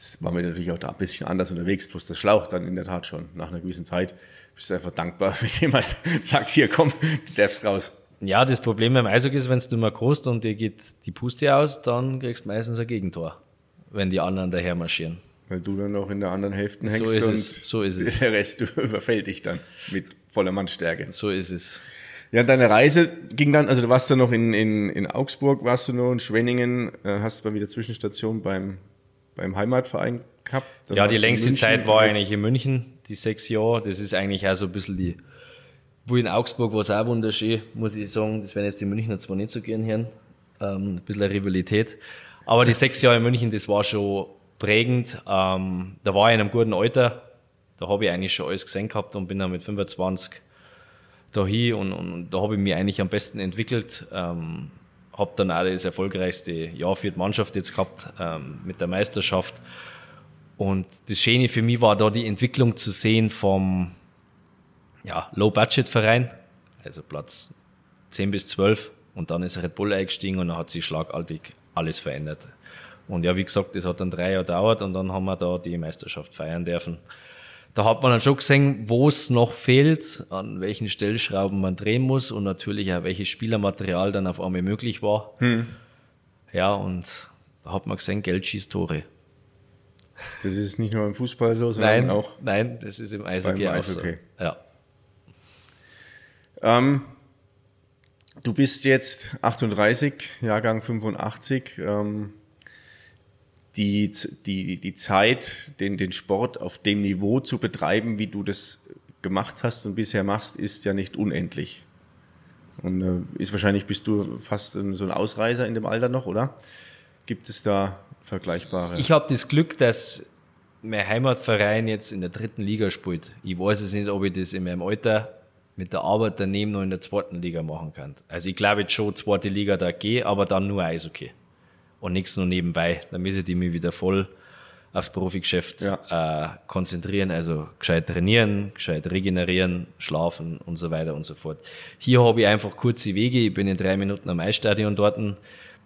Jetzt waren wir natürlich auch da ein bisschen anders unterwegs, plus das Schlau dann in der Tat schon. Nach einer gewissen Zeit bist du einfach dankbar, wenn jemand sagt, hier komm, du darfst raus. Ja, das Problem beim Eishockey ist, wenn du mal großt und dir geht die Puste aus, dann kriegst du meistens ein Gegentor, wenn die anderen daher marschieren. Weil du dann noch in der anderen Hälfte So hängst ist und es, so ist es. der Rest überfällt dich dann mit voller Mannstärke. So ist es. Ja, deine Reise ging dann, also du warst dann noch in, in, in Augsburg, warst du noch in Schwenningen, äh, hast dann wieder Zwischenstation beim, beim Heimatverein gehabt. Dann Ja, die längste. Zeit war eigentlich in München, die sechs Jahre. Das ist eigentlich auch so ein bisschen die, wo in Augsburg war es auch wunderschön, muss ich sagen. Das werden jetzt die Münchner zwar nicht so gern hören, ähm, ein bisschen eine Rivalität. Aber die sechs Jahre in München, das war schon prägend. Ähm, da war ich in einem guten Alter. Da habe ich eigentlich schon alles gesehen gehabt und bin dann mit 25 dahin und, und, und da habe ich mich eigentlich am besten entwickelt. Ähm, habe dann auch das erfolgreichste Jahr für die Mannschaft jetzt gehabt ähm, mit der Meisterschaft. Und das Schöne für mich war da die Entwicklung zu sehen vom ja, Low-Budget-Verein, also Platz 10 bis 12. Und dann ist Red Bull eingestiegen und dann hat sich schlagartig alles verändert. Und ja, wie gesagt, das hat dann drei Jahre gedauert und dann haben wir da die Meisterschaft feiern dürfen. Da hat man dann schon gesehen, wo es noch fehlt, an welchen Stellschrauben man drehen muss und natürlich auch welches Spielermaterial dann auf einmal möglich war. Ja, und da hat man gesehen, Geld schießt Tore. Das ist nicht nur im Fußball so, sondern Nein, auch. nein, das ist im Eishockey auch so. Eishockey. Ja. Ähm, du bist jetzt 38, Jahrgang 85. Ähm, die, die, die Zeit, den, den Sport auf dem Niveau zu betreiben, wie du das gemacht hast und bisher machst, ist ja nicht unendlich. Und äh, ist wahrscheinlich bist du fast ähm, so ein Ausreißer in dem Alter noch, oder? Gibt es da vergleichbare? Ich habe das Glück, dass mein Heimatverein jetzt in der dritten Liga spielt. Ich weiß es nicht, ob ich das in meinem Alter mit der Arbeit daneben noch in der zweiten Liga machen kann. Also ich glaube jetzt schon, zweite Liga da gehe, aber dann nur Eishockey. Und nichts nur nebenbei. Dann müssen die mich wieder voll aufs Profigeschäft äh, konzentrieren, also gescheit trainieren, gescheit regenerieren, schlafen und so weiter und so fort. Hier habe ich einfach kurze Wege, ich bin in drei Minuten am Eisstadion dort.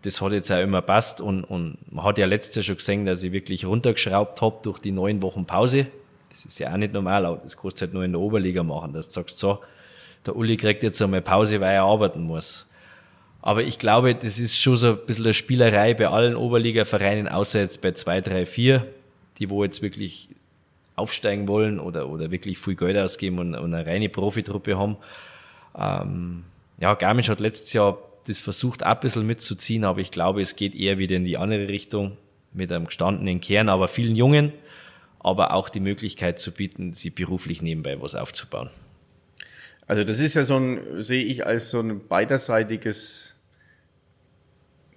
Das hat jetzt auch immer passt und, und man hat ja letztes Jahr schon gesehen, dass ich wirklich runtergeschraubt habe durch die neun Wochen Pause. Das ist ja auch nicht normal, aber das kannst du halt nur in der Oberliga machen, dass du sagst, so, der Uli kriegt jetzt einmal Pause, weil er arbeiten muss. Aber ich glaube, das ist schon so ein bisschen eine Spielerei bei allen Oberliga-Vereinen, außer jetzt bei zwei, drei, vier, die wo jetzt wirklich aufsteigen wollen oder, oder wirklich viel Geld ausgeben und, und eine reine Profitruppe haben. Ähm, ja, Garmisch hat letztes Jahr das versucht, auch ein bisschen mitzuziehen, aber ich glaube, es geht eher wieder in die andere Richtung mit einem gestandenen Kern, aber vielen Jungen, aber auch die Möglichkeit zu bieten, sie beruflich nebenbei was aufzubauen. Also das ist ja so ein, sehe ich als so ein beiderseitiges,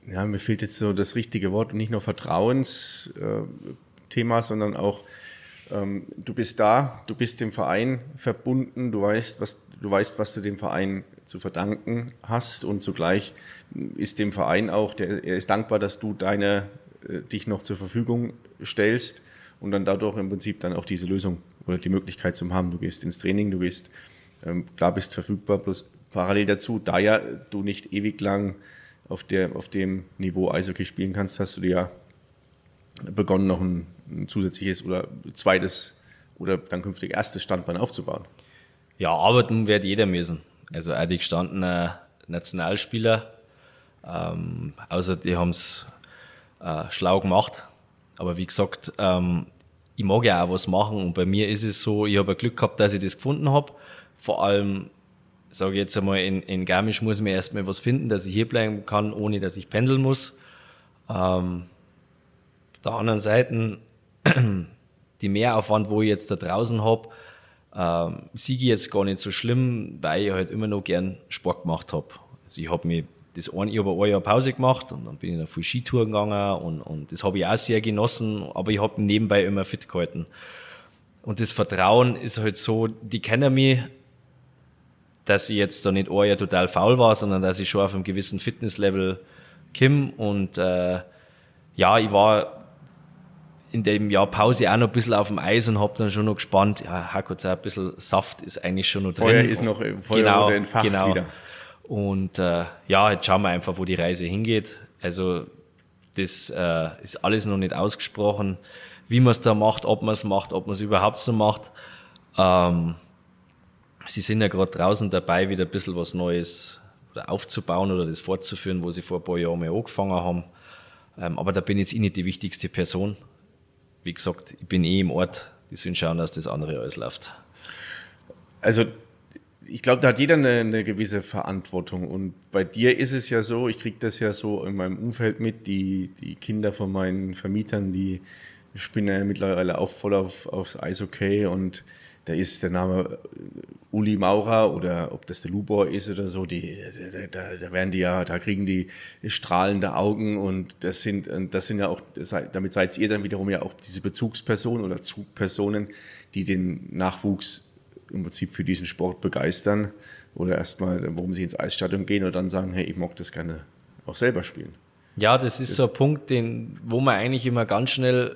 ja, mir fehlt jetzt so das richtige Wort, nicht nur Vertrauensthema, sondern auch, ähm, du bist da, du bist dem Verein verbunden, du weißt, was, du weißt, was du dem Verein zu verdanken hast und zugleich ist dem Verein auch, der, er ist dankbar, dass du deine, äh, dich noch zur Verfügung stellst und dann dadurch im Prinzip dann auch diese Lösung oder die Möglichkeit zum haben. Du gehst ins Training, du gehst ähm, klar bist verfügbar, bloß parallel dazu, da ja du nicht ewig lang auf, der, auf dem Niveau Eishockey spielen kannst, hast du dir ja begonnen, noch ein, ein zusätzliches oder zweites oder dann künftig erstes Standbein aufzubauen. Ja, arbeiten wird jeder müssen. Also auch die gestandenen Nationalspieler, ähm, außer die haben es äh, schlau gemacht. Aber wie gesagt, ähm, ich mag ja auch was machen und bei mir ist es so, ich habe Glück gehabt, dass ich das gefunden habe. Vor allem, sage ich jetzt einmal, in, in Garmisch muss ich mir erstmal was finden, dass ich hier bleiben kann, ohne dass ich pendeln muss. Ähm, auf der anderen Seite, die Mehraufwand, wo ich jetzt da draußen habe, ähm, Siege jetzt gar nicht so schlimm, weil ich halt immer noch gern Sport gemacht habe. Also ich habe mir das ein, ich habe ein Jahr Pause gemacht und dann bin ich noch viel Skitouren gegangen und, und das habe ich auch sehr genossen, aber ich habe nebenbei immer fit gehalten. Und das Vertrauen ist halt so, die kennen mich, dass ich jetzt da nicht ein Jahr total faul war, sondern dass ich schon auf einem gewissen Fitnesslevel kim und äh, ja, ich war in dem Jahr Pause auch noch ein bisschen auf dem Eis und hab dann schon noch gespannt, ja, auch ein bisschen Saft ist eigentlich schon noch drin. Feuer ist noch Feuer genau, entfacht genau. wieder. Und äh, ja, jetzt schauen wir einfach, wo die Reise hingeht. Also das äh, ist alles noch nicht ausgesprochen, wie man es da macht, ob man es macht, ob man es überhaupt so macht. Ähm, sie sind ja gerade draußen dabei, wieder ein bisschen was Neues aufzubauen oder das fortzuführen, wo sie vor ein paar Jahren mal angefangen haben. Ähm, aber da bin jetzt ich nicht die wichtigste Person. Wie gesagt, ich bin eh im Ort, die sollen schauen, dass das andere alles läuft. Also ich glaube, da hat jeder eine, eine, gewisse Verantwortung. Und bei dir ist es ja so, ich kriege das ja so in meinem Umfeld mit, die, die Kinder von meinen Vermietern, die spielen ja mittlerweile auch voll auf, aufs Eishockey und da ist der Name Uli Maurer oder ob das der Lubor ist oder so, die, da, da werden die ja, da kriegen die strahlende Augen und das sind, das sind ja auch, damit seid ihr dann wiederum ja auch diese Bezugspersonen oder Zugpersonen, die den Nachwuchs im Prinzip für diesen Sport begeistern oder erstmal, warum sie ins Eisstadion gehen und dann sagen, hey, ich mag das gerne auch selber spielen. Ja, das ist das so ein Punkt, den, wo man eigentlich immer ganz schnell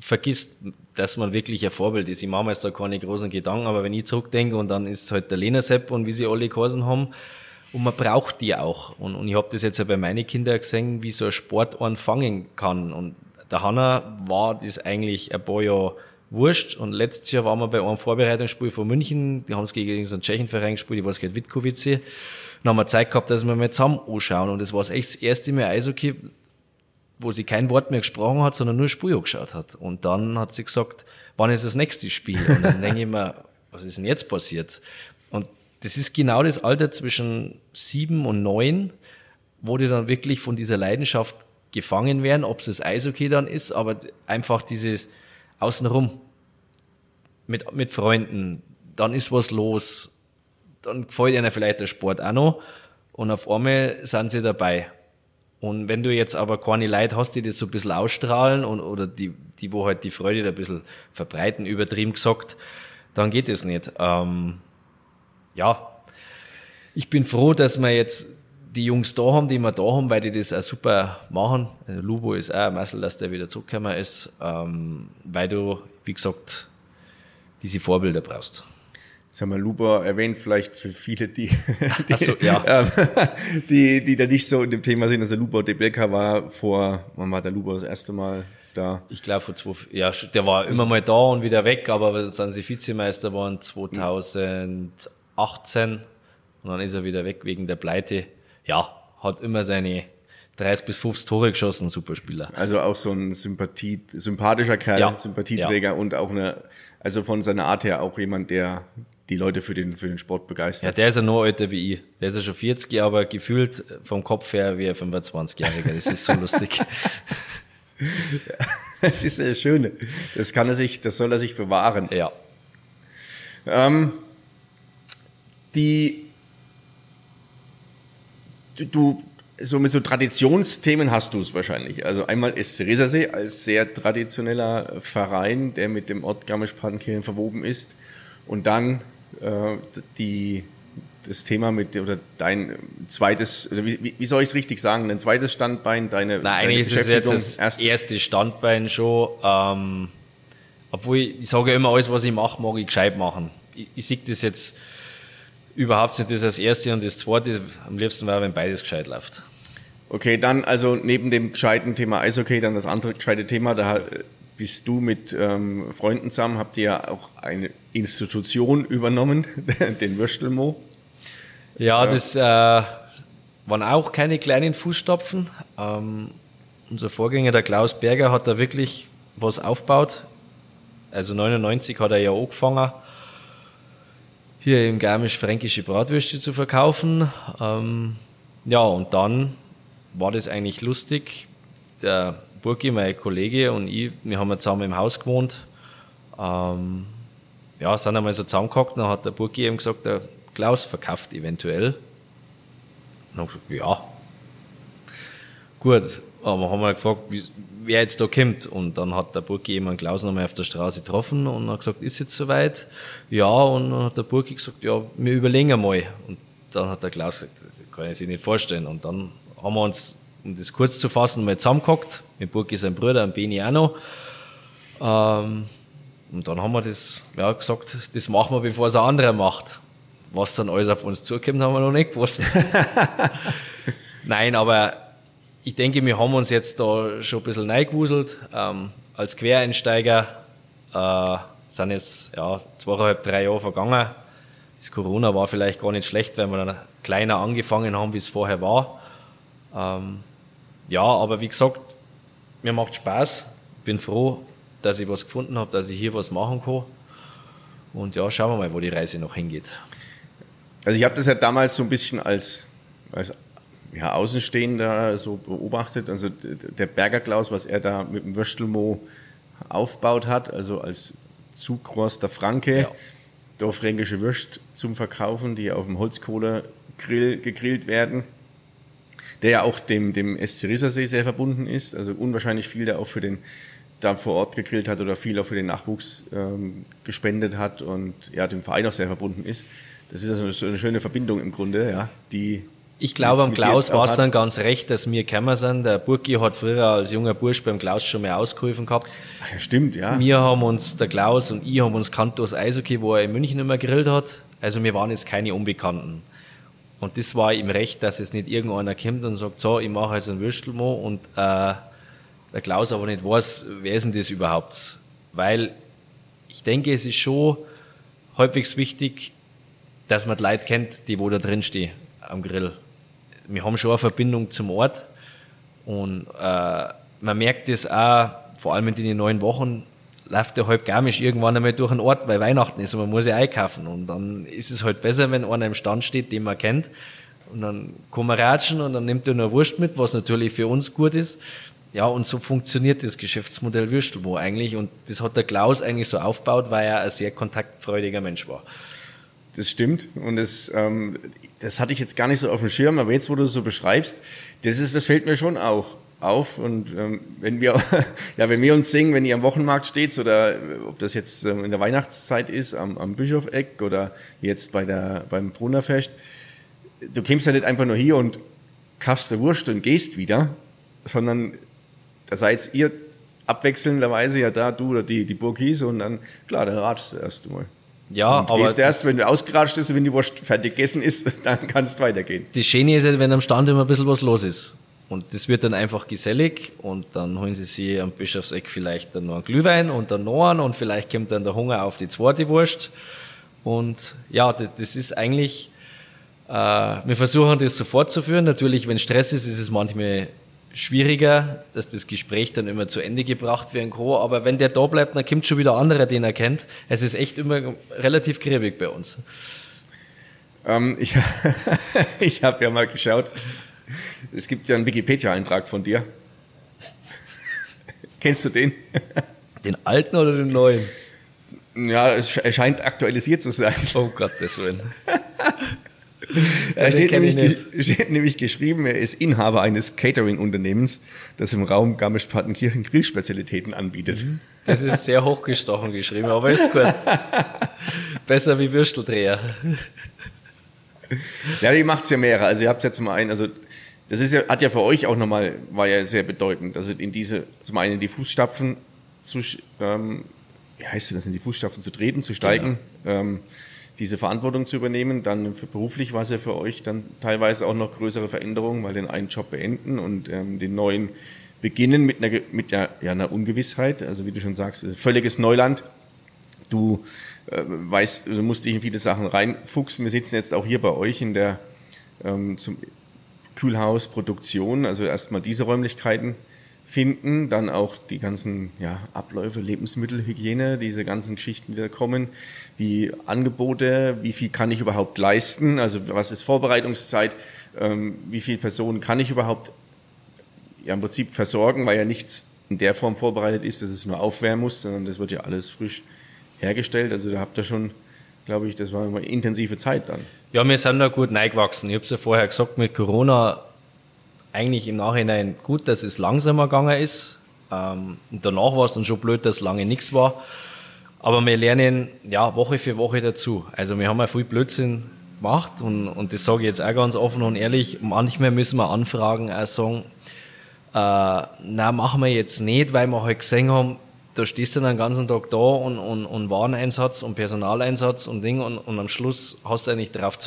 vergisst, dass man wirklich ein Vorbild ist. Ich mache mir jetzt da keine großen Gedanken, aber wenn ich zurückdenke und dann ist halt der Lena Sepp und wie sie alle geheißen haben, und man braucht die auch. Und, und ich habe das jetzt ja bei meinen Kindern gesehen, wie so ein Sport anfangen kann. Und der Hanna war das eigentlich ein paar Jahre wurscht. Und letztes Jahr waren wir bei einem Vorbereitungsspiel von München, die haben es gegen so einen Tschechenverein gespielt, ich weiß gar nicht, Witkowice. Dann haben wir Zeit gehabt, dass wir mal zusammen anschauen. Und das war echt das erste Mal Eishockey, wo sie kein Wort mehr gesprochen hat, sondern nur Spiel angeschaut hat. Und dann hat sie gesagt, wann ist das nächste Spiel? Und dann denke ich mir, was ist denn jetzt passiert? Und das ist genau das Alter zwischen sieben und neun, wo die dann wirklich von dieser Leidenschaft gefangen werden, ob es das Eishockey dann ist, aber einfach dieses, außenrum mit, mit Freunden, dann ist was los, dann gefällt ihnen vielleicht der Sport auch noch und auf einmal sind sie dabei. Und wenn du jetzt aber keine Leute hast, die das so ein bisschen ausstrahlen und, oder die, die, wo halt die Freude da ein bisschen verbreiten, übertrieben gesagt, dann geht es nicht. Ähm, ja, ich bin froh, dass wir jetzt die Jungs da haben, die wir da haben, weil die das auch super machen. Also Lubo ist auch ein Messel, dass der wieder zurückgekommen ist, ähm, weil du, wie gesagt, diese Vorbilder brauchst. Jetzt haben wir Lubo erwähnt, vielleicht für viele, die, die, so, ja. ähm, die, die da nicht so in dem Thema sind. Also Lubo Debelka war vor, wann war der Lubo das erste Mal da? Ich glaube vor zwei, ja, der war immer mal da und wieder weg, aber sind sie Vizemeister waren 2018 und dann ist er wieder weg wegen der Pleite ja, hat immer seine 30 bis 50 Tore geschossen, super Spieler. Also auch so ein Sympathie, sympathischer Kerl, Ja. Sympathieträger Ja. und auch eine, also von seiner Art her auch jemand, der die Leute für den, für den Sport Ja, begeistert. der ist ja noch älter wie ich. Der ist ja schon 40, aber gefühlt vom Kopf her wie ein 25-Jähriger. Das ist so lustig. Das ist das Schöne. Das kann er sich, das soll er sich bewahren. Ja. Ähm, die, du, du, so mit so Traditionsthemen hast du es wahrscheinlich. Also einmal ist Resersee als sehr traditioneller Verein, der mit dem Ort Garmisch-Partenkirchen verwoben ist. Und dann äh, die, das Thema mit, oder dein zweites, oder wie, wie- soll ich es richtig sagen, dein zweites Standbein, deine, Nein, deine eigentlich ist es jetzt das erstes- erste Standbein schon. Ähm, obwohl ich, ich sage ja immer, alles, was ich mache, mag ich gescheit machen. Ich, ich sehe das jetzt überhaupt nicht das als erste und das zweite. Am liebsten wäre, wenn beides gescheit läuft. Okay, dann also neben dem gescheiten Thema Eishockey, dann das andere gescheite Thema, da bist du mit ähm, Freunden zusammen, habt ihr ja auch eine Institution übernommen, den Würstelmo. Ja, das äh, waren auch keine kleinen Fußstapfen. Ähm, unser Vorgänger, der Klaus Berger, hat da wirklich was aufgebaut. Also 99 hat er ja angefangen, hier im Garmisch fränkische Bratwürste zu verkaufen. Ähm, ja, und dann war das eigentlich lustig. Der Burki, mein Kollege und ich, wir haben zusammen im Haus gewohnt. Ähm, ja, sind einmal so zusammengehockt, dann hat der Burki eben gesagt, der Klaus verkauft eventuell. Und dann hab ich gesagt, ja. Gut, aber haben wir gefragt, wie, wer jetzt da kommt. Und dann hat der Burki eben einen Klaus nochmal auf der Straße getroffen und hat gesagt, ist jetzt soweit? Ja, und dann hat der Burki gesagt, ja, wir überlegen einmal. Und dann hat der Klaus gesagt, das kann ich sich nicht vorstellen. Und dann haben wir uns, um das kurz zu fassen, mal zusammengehockt, mit Burki sein Bruder, und Beni auch noch. Ähm, und dann haben wir das ja, gesagt, das machen wir, bevor es ein anderer macht. Was dann alles auf uns zukommt, haben wir noch nicht gewusst. Nein, aber ich denke, wir haben uns jetzt da schon ein bisschen reingewuselt. Ähm, als Quereinsteiger äh, sind jetzt ja, zweieinhalb, drei Jahre vergangen. Das Corona war vielleicht gar nicht schlecht, weil wir dann kleiner angefangen haben, wie es vorher war. Ähm, ja, aber wie gesagt, mir macht Spaß. Bin froh, dass ich was gefunden habe, dass ich hier was machen kann. Und ja, schauen wir mal, wo die Reise noch hingeht. Also ich habe das ja damals so ein bisschen als, als ja, Außenstehender so beobachtet. Also der Berger Klaus, was er da mit dem Würstelmo aufgebaut hat, also als Zugroster Franke, ja. dorfränkische Würst zum Verkaufen, die auf dem Holzkohlegrill gegrillt werden, der ja auch dem, dem SC Rissersee sehr verbunden ist. Also unwahrscheinlich viel, der auch für den da vor Ort gegrillt hat oder viel auch für den Nachwuchs ähm, gespendet hat und ja, dem Verein auch sehr verbunden ist. Das ist also so eine schöne Verbindung im Grunde, ja, die ich glaube, am Klaus war es dann ganz recht, dass wir gekommen sind. Der Burki hat früher als junger Bursch beim Klaus schon mal ausgeholfen gehabt. Ach ja, stimmt, ja. Wir haben uns, der Klaus und ich haben uns kannt aus Eishockey, wo er in München immer gegrillt hat. Also wir waren jetzt keine Unbekannten. Und das war ihm recht, dass es nicht irgendeiner kommt und sagt, so, ich mache jetzt ein Würstelmo und äh, der Klaus aber nicht weiß, wer ist denn das überhaupt? Weil ich denke, es ist schon halbwegs wichtig, dass man die Leute kennt, die wo da drin stehen am Grill. Wir haben schon eine Verbindung zum Ort und äh, man merkt das auch, vor allem in den neun Wochen, läuft der halb garmisch irgendwann einmal durch den Ort, weil Weihnachten ist und man muss ja einkaufen. Und dann ist es halt besser, wenn einer im Stand steht, den man kennt. Und dann kann man ratschen und dann nimmt er nur Wurst mit, was natürlich für uns gut ist. Ja, und so funktioniert das Geschäftsmodell Würstelmo eigentlich. Und das hat der Klaus eigentlich so aufgebaut, weil er ein sehr kontaktfreudiger Mensch war. Das stimmt. Und das, ähm, das hatte ich jetzt gar nicht so auf dem Schirm, aber jetzt, wo du es so beschreibst, das ist, das fällt mir schon auch auf. Und ähm, wenn wir, ja, wenn wir uns singen, wenn ihr am Wochenmarkt steht oder ob das jetzt ähm, in der Weihnachtszeit ist, am, am Bischofeck oder jetzt bei der, beim Brunnerfest, du kommst ja nicht einfach nur hier und kaufst der Wurst und gehst wieder, sondern da seid ihr abwechselnderweise ja da, du oder die, die Burkis und dann, klar, dann ratschst du erst mal. Ja, und aber. Gehst erst, wenn du ausgeratscht bist und wenn die Wurst fertig gegessen ist, dann kannst du weitergehen. Das Schöne ist ja, wenn am Stand immer ein bisschen was los ist. Und das wird dann einfach gesellig und dann holen sie sich am Bischofseck vielleicht dann noch einen Glühwein und dann noch einen und vielleicht kommt dann der Hunger auf die zweite Wurst. Und ja, das, das ist eigentlich, äh, wir versuchen das so fortzuführen. Natürlich, wenn Stress ist, ist es manchmal schwieriger, dass das Gespräch dann immer zu Ende gebracht werden kann. Aber wenn der da bleibt, dann kommt schon wieder anderer, den er kennt. Es ist echt immer relativ gräbig bei uns. Ähm, ich ich habe ja mal geschaut. Es gibt ja einen Wikipedia-Eintrag von dir. Kennst du den? Den alten oder den neuen? Ja, es scheint aktualisiert zu sein. Oh Gottes Willen. Er steht nämlich, steht nämlich, geschrieben, er ist Inhaber eines Catering-Unternehmens, das im Raum Garmisch-Partenkirchen Grillspezialitäten anbietet. Mhm. Das ist sehr hochgestochen geschrieben, aber ist gut. Besser wie Würsteldreher. Ja, die macht's ja mehrere. Also ihr habt jetzt mal einen, also das ist ja, hat ja für euch auch nochmal, war ja sehr bedeutend. Also in diese, zum einen in die Fußstapfen zu, ähm, wie heißt das, in die Fußstapfen zu treten, zu steigen. Genau. Ähm, diese Verantwortung zu übernehmen. Dann für beruflich war es ja für euch dann teilweise auch noch größere Veränderungen, weil den einen Job beenden und ähm, den neuen beginnen mit einer, mit der, ja, einer Ungewissheit. Also wie du schon sagst, völliges Neuland. Du äh, weißt, du musst dich in viele Sachen reinfuchsen. Wir sitzen jetzt auch hier bei euch in der ähm, zum Kühlhausproduktion, also erstmal diese Räumlichkeiten finden, dann auch die ganzen ja, Abläufe, Lebensmittelhygiene, diese ganzen Geschichten, die da kommen, wie Angebote, wie viel kann ich überhaupt leisten, also was ist Vorbereitungszeit, ähm, wie viele Personen kann ich überhaupt ja, im Prinzip versorgen, weil ja nichts in der Form vorbereitet ist, dass es nur aufwärmen muss, sondern das wird ja alles frisch hergestellt. Also da habt ihr schon, glaube ich, das war eine intensive Zeit dann. Ja, wir sind da gut neigewachsen. Ich habe es ja vorher gesagt, mit Corona eigentlich im Nachhinein gut, dass es langsamer gegangen ist. Ähm, danach war es dann schon blöd, dass lange nichts war. Aber wir lernen ja Woche für Woche dazu. Also wir haben ja viel Blödsinn gemacht und, und das sage ich jetzt auch ganz offen und ehrlich. Manchmal müssen wir anfragen, auch sagen, äh, na machen wir jetzt nicht, weil wir halt gesehen haben, da stehst du dann den ganzen Tag da und, und, und Wareneinsatz und Personaleinsatz und Ding und, und am Schluss hast du eigentlich drauf.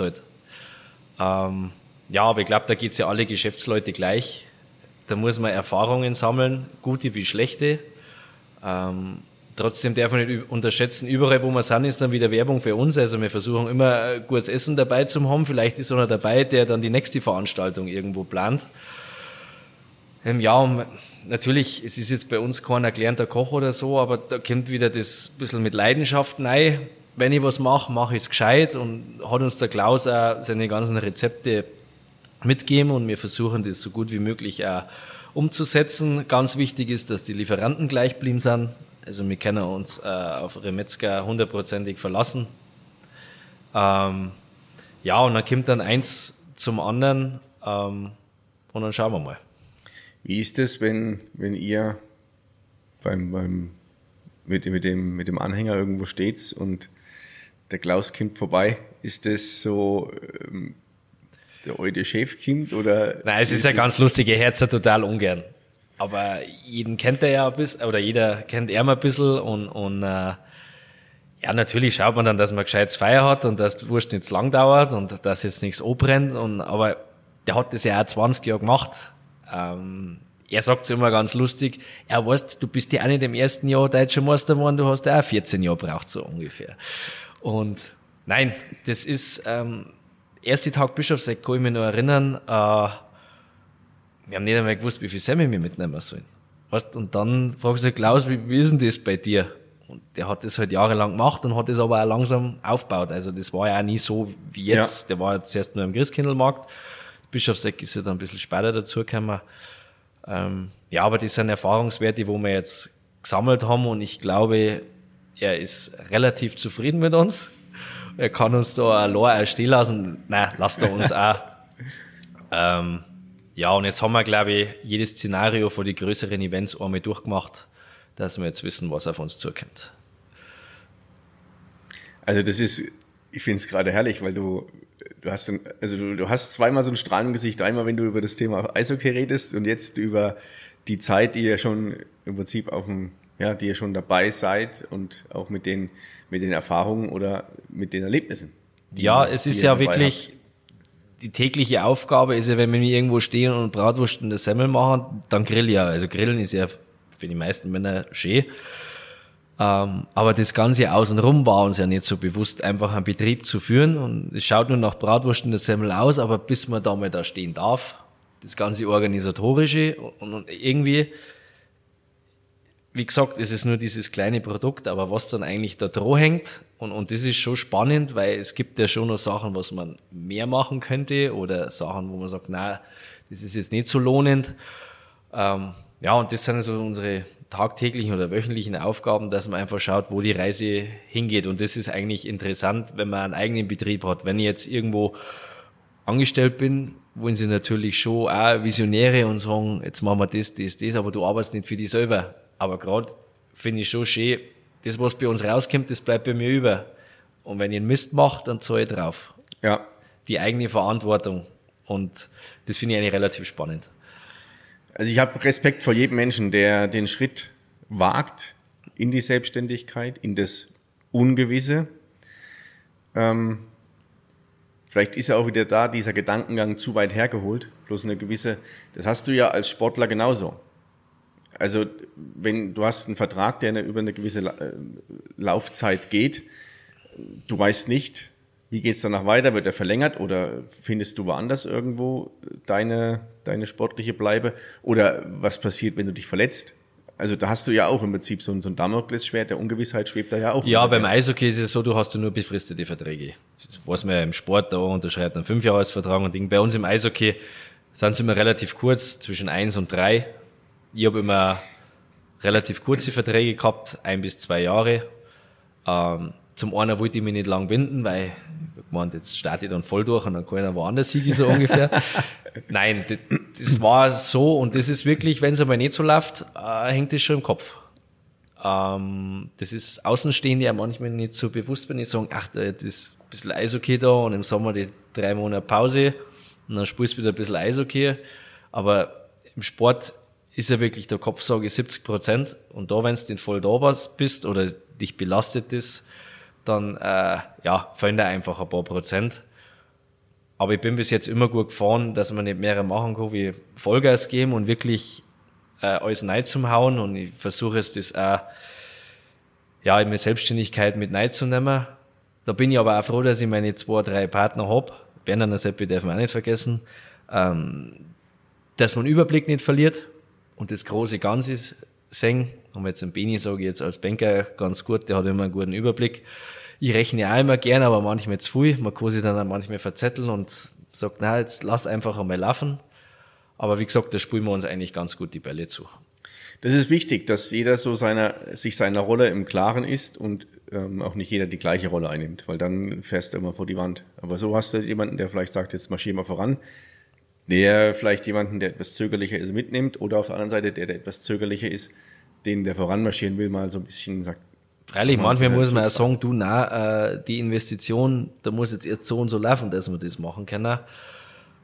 Ähm, ja, aber ich glaube, da geht's ja alle Geschäftsleute gleich. Da muss man Erfahrungen sammeln, gute wie schlechte. Ähm, trotzdem darf man nicht unterschätzen, überall wo wir sind, ist dann wieder Werbung für uns. Also wir versuchen immer gutes Essen dabei zu haben. Vielleicht ist einer dabei, der dann die nächste Veranstaltung irgendwo plant. Ähm, ja, natürlich, es ist jetzt bei uns kein erklärender Koch oder so, aber da kommt wieder das bisschen mit Leidenschaft rein. Wenn ich was mache, mache ich es gescheit und hat uns der Klaus auch seine ganzen Rezepte mitgeben und wir versuchen das so gut wie möglich auch umzusetzen. Ganz wichtig ist, dass die Lieferanten gleich blieben sind. Also wir können uns äh, auf Remetzger hundertprozentig verlassen. Ähm, ja, und dann kommt dann eins zum anderen ähm, und dann schauen wir mal. Wie ist es, wenn, wenn ihr beim, beim, mit, mit, dem, mit dem Anhänger irgendwo steht und der Klaus kommt vorbei? Ist das so, ähm, der alte Chef kommt oder? Nein, es ist ja ganz lustig, er hört es ja total ungern. Aber jeden kennt er ja ein bisschen, oder jeder kennt er mal ein bisschen und, und äh, ja, natürlich schaut man dann, dass man gescheites Feier hat und dass die Wurst nicht zu lang dauert und dass jetzt nichts anbrennt. Und, aber der hat das ja auch 20 Jahre gemacht ähm, er sagt es immer ganz lustig, er weiß, du bist ja auch nicht im ersten Jahr deutscher Meister geworden, du hast ja auch 14 Jahre braucht so ungefähr. Und nein, das ist, ähm, erste Tag Bischofseck kann ich mich noch erinnern, äh, wir haben nicht einmal gewusst, wie viel Semmel wir mitnehmen sollen. Weißt, und dann fragst du Klaus, wie, wie ist denn das bei dir? Und der hat das halt jahrelang gemacht und hat das aber auch langsam aufgebaut. Also das war ja auch nie so wie jetzt. Ja. Der war jetzt erst nur im Christkindlmarkt Bischofseck ist ja dann ein bisschen später dazugekommen. Ähm, ja, aber das sind Erfahrungswerte, wo wir jetzt gesammelt haben und ich glaube, er ist relativ zufrieden mit uns. Er kann uns da allein stehen lassen. Nein, lasst er uns auch. ähm, ja, und jetzt haben wir, glaube ich, jedes Szenario für die größeren Events einmal durchgemacht, dass wir jetzt wissen, was auf uns zukommt. Also das ist, ich finde es gerade herrlich, weil du du hast, ein, also du, du hast zweimal so ein Strahlengesicht. Einmal, wenn du über das Thema Eishockey redest und jetzt über die Zeit, die ihr schon im Prinzip auf dem, ja, die ihr schon dabei seid und auch mit den, mit den Erfahrungen oder mit den Erlebnissen. Ja, es ist ja wirklich, habt. die tägliche Aufgabe ist ja, wenn wir irgendwo stehen und Bratwurst und das Semmel machen, dann grill ja. Also grillen ist ja für die meisten Männer schön. Ähm, aber das Ganze außenrum war uns ja nicht so bewusst, einfach einen Betrieb zu führen. Und es schaut nur nach Bratwurst und der Semmel aus, aber bis man da mal da stehen darf, das ganze Organisatorische und, irgendwie, wie gesagt, es ist nur dieses kleine Produkt, aber was dann eigentlich da dran hängt, und, und das ist schon spannend, weil es gibt ja schon noch Sachen, was man mehr machen könnte oder Sachen, wo man sagt, na, das ist jetzt nicht so lohnend. Ähm, ja, und das sind so unsere tagtäglichen oder wöchentlichen Aufgaben, dass man einfach schaut, wo die Reise hingeht. Und das ist eigentlich interessant, wenn man einen eigenen Betrieb hat. Wenn ich jetzt irgendwo angestellt bin, wollen sie natürlich schon auch Visionäre und sagen, jetzt machen wir das, das, das, aber du arbeitest nicht für dich selber. Aber gerade finde ich schon schön, das, was bei uns rauskommt, das bleibt bei mir über. Und wenn ich einen Mist mache, dann zahle ich drauf. Ja. Die eigene Verantwortung. Und das finde ich eigentlich relativ spannend. Also ich habe Respekt vor jedem Menschen, der den Schritt wagt in die Selbstständigkeit, in das Ungewisse. Ähm, vielleicht ist ja auch wieder da dieser Gedankengang zu weit hergeholt, bloß eine gewisse, das hast du ja als Sportler genauso. Also wenn du hast einen Vertrag, der über eine gewisse äh, Laufzeit geht, du weißt nicht, wie geht's danach weiter? Wird er verlängert oder findest du woanders irgendwo deine, deine sportliche Bleibe? Oder was passiert, wenn du dich verletzt? Also da hast du ja auch im Prinzip so ein, so ein Damoklesschwert, der Ungewissheit schwebt da ja auch. Ja, beim Eishockey ist es so, du hast ja nur befristete Verträge. Das weiß man ja im Sport, da unterschreibt einen Fünfjahresvertrag und Ding. Bei uns im Eishockey sind sie immer relativ kurz, zwischen eins und drei. Ich habe immer relativ kurze Verträge gehabt, ein bis zwei Jahre. Ähm, zum einen wollte ich mich nicht lang binden, weil ich gemeint, jetzt starte ich dann voll durch und dann kann ich dann woanders siegen, so ungefähr. Nein, das, das, war so und das ist wirklich, wenn es aber nicht so läuft, äh, hängt das schon im Kopf. Ähm, das ist Außenstehende ja manchmal nicht so bewusst, wenn ich sage, ach, das ist ein bisschen Eishockey da und im Sommer die drei Monate Pause und dann spielst du wieder ein bisschen Eishockey. Aber im Sport ist ja wirklich der Kopf, sage ich, 70 Prozent. Und da, wenn du den voll da bist oder dich belastet ist, dann äh, ja, fallen da einfach ein paar Prozent. Aber ich bin bis jetzt immer gut gefahren, dass man nicht mehrere machen kann, wie Vollgas geben und wirklich äh, alles Neid zum Hauen. Und ich versuche es, das auch ja, in meine Selbstständigkeit mit Neid zu nehmen. Da bin ich aber auch froh, dass ich meine zwei, drei Partner hab. Bernhard Seppi darf man auch nicht vergessen. Ähm, dass man Überblick nicht verliert und das große Ganze sehen. Und jetzt den Beni sage ich jetzt als Banker ganz gut, der hat immer einen guten Überblick. Ich rechne auch immer gern, aber manchmal zu viel. Man kann sich dann auch manchmal verzetteln und sagt, na, jetzt lass einfach einmal laufen. Aber wie gesagt, da spielen wir uns eigentlich ganz gut die Bälle zu. Das ist wichtig, dass jeder so seiner, sich seiner Rolle im Klaren ist und ähm, auch nicht jeder die gleiche Rolle einnimmt, weil dann fährst du immer vor die Wand. Aber so hast du jemanden, der vielleicht sagt, jetzt marschieren wir voran, der vielleicht jemanden, der etwas zögerlicher ist, mitnimmt oder auf der anderen Seite, der, der etwas zögerlicher ist, den, der voranmarschieren will, mal so ein bisschen sagt, Freilich, manchmal muss man auch sagen, du, na, äh, die Investition, da muss jetzt erst so und so laufen, dass wir das machen können.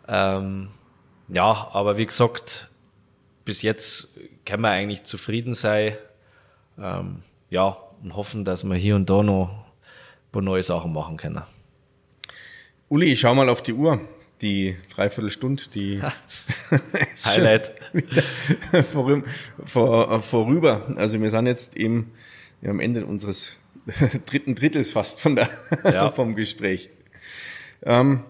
Ähm, ja, aber wie gesagt, bis jetzt können wir eigentlich zufrieden sein. Ähm, ja, und hoffen, dass wir hier und da noch ein paar neue Sachen machen können. Uli, ich schau mal auf die Uhr. Die Dreiviertelstunde, die Highlight vor, vor, vorüber. Also wir sind jetzt eben am Ende unseres dritten Drittels fast von der, ja. vom Gespräch. Ähm,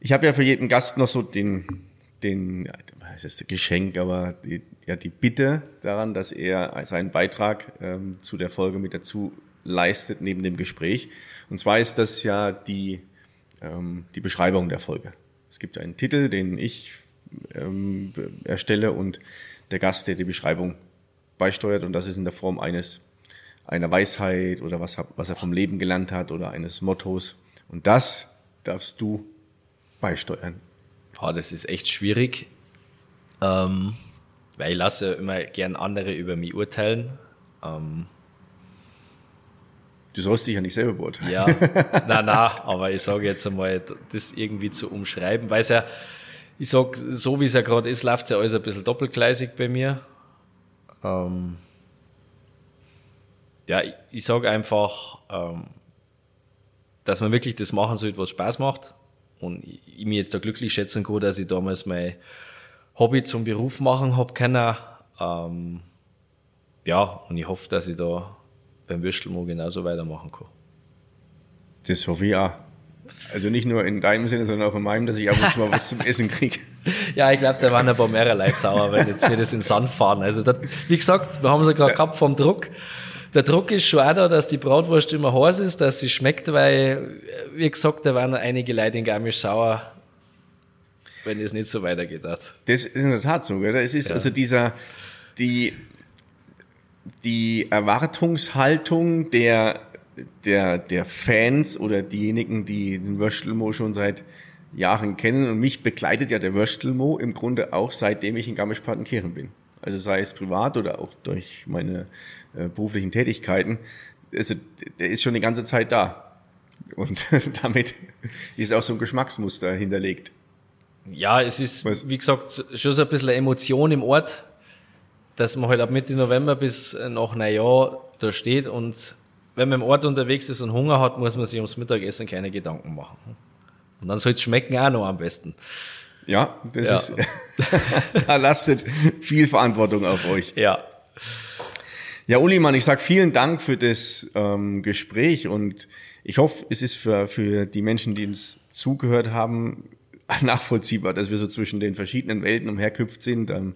ich habe ja für jeden Gast noch so den, den, was ist Geschenk, aber die, ja die Bitte daran, dass er seinen Beitrag ähm, zu der Folge mit dazu leistet neben dem Gespräch. Und zwar ist das ja die, ähm, die Beschreibung der Folge. Es gibt einen Titel, den ich ähm, erstelle und der Gast, der die Beschreibung beisteuert und das ist in der Form eines einer Weisheit oder was, was er vom Leben gelernt hat oder eines Mottos. Und das darfst du beisteuern. Boah, das ist echt schwierig. Ähm, weil ich lasse immer gern andere über mich urteilen. Ähm, du sollst dich ja nicht selber beurteilen. Ja, na na, aber ich sage jetzt einmal, das irgendwie zu umschreiben, weil es ja, ich sag, so wie es ja gerade ist, läuft es ja alles ein bisschen doppelgleisig bei mir. Ähm, ja, ich, ich sage einfach, ähm, dass man wirklich das machen sollte, was Spaß macht. Und ich, ich mich jetzt da glücklich schätzen kann, dass ich damals mein Hobby zum Beruf machen habe können. Ähm, ja, und ich hoffe, dass ich da beim Würstelmo genauso weitermachen kann. Das hoffe ich auch. Also nicht nur in deinem Sinne, sondern auch in meinem, dass ich ab und zu mal was zum Essen kriege. Ja, ich glaube, da waren ein paar mehr Leute sauer, wenn jetzt wir das in den Sand fahren. Also, das, wie gesagt, wir haben es ja gerade gehabt vom Druck. Der Druck ist schon auch da, dass die Bratwurst immer heiß ist, dass sie schmeckt, weil, wie gesagt, da waren einige Leute in Garmisch sauer, wenn es nicht so weitergeht hat. Das ist in der Tat so, oder? Es ist ja. also dieser, die, die Erwartungshaltung der, der, der Fans oder diejenigen, die den Würstelmo schon seit Jahren kennen und mich begleitet ja der Würstelmo im Grunde auch seitdem ich in Garmisch-Partenkirchen bin. Also sei es privat oder auch durch meine äh, beruflichen Tätigkeiten. Also der ist schon die ganze Zeit da. Und damit ist auch so ein Geschmacksmuster hinterlegt. Ja, es ist, Was? wie gesagt, schon so ein bisschen Emotion im Ort, dass man halt ab Mitte November bis nach Neujahr da steht und wenn man im Ort unterwegs ist und Hunger hat, muss man sich ums Mittagessen keine Gedanken machen. Und dann soll es schmecken auch noch am besten. Ja, das ja. ist, da lastet viel Verantwortung auf euch. Ja. Ja, Uli, Mann, ich sag vielen Dank für das ähm, Gespräch und ich hoffe, es ist für, für die Menschen, die uns zugehört haben, nachvollziehbar, dass wir so zwischen den verschiedenen Welten umherküpft sind. Ähm,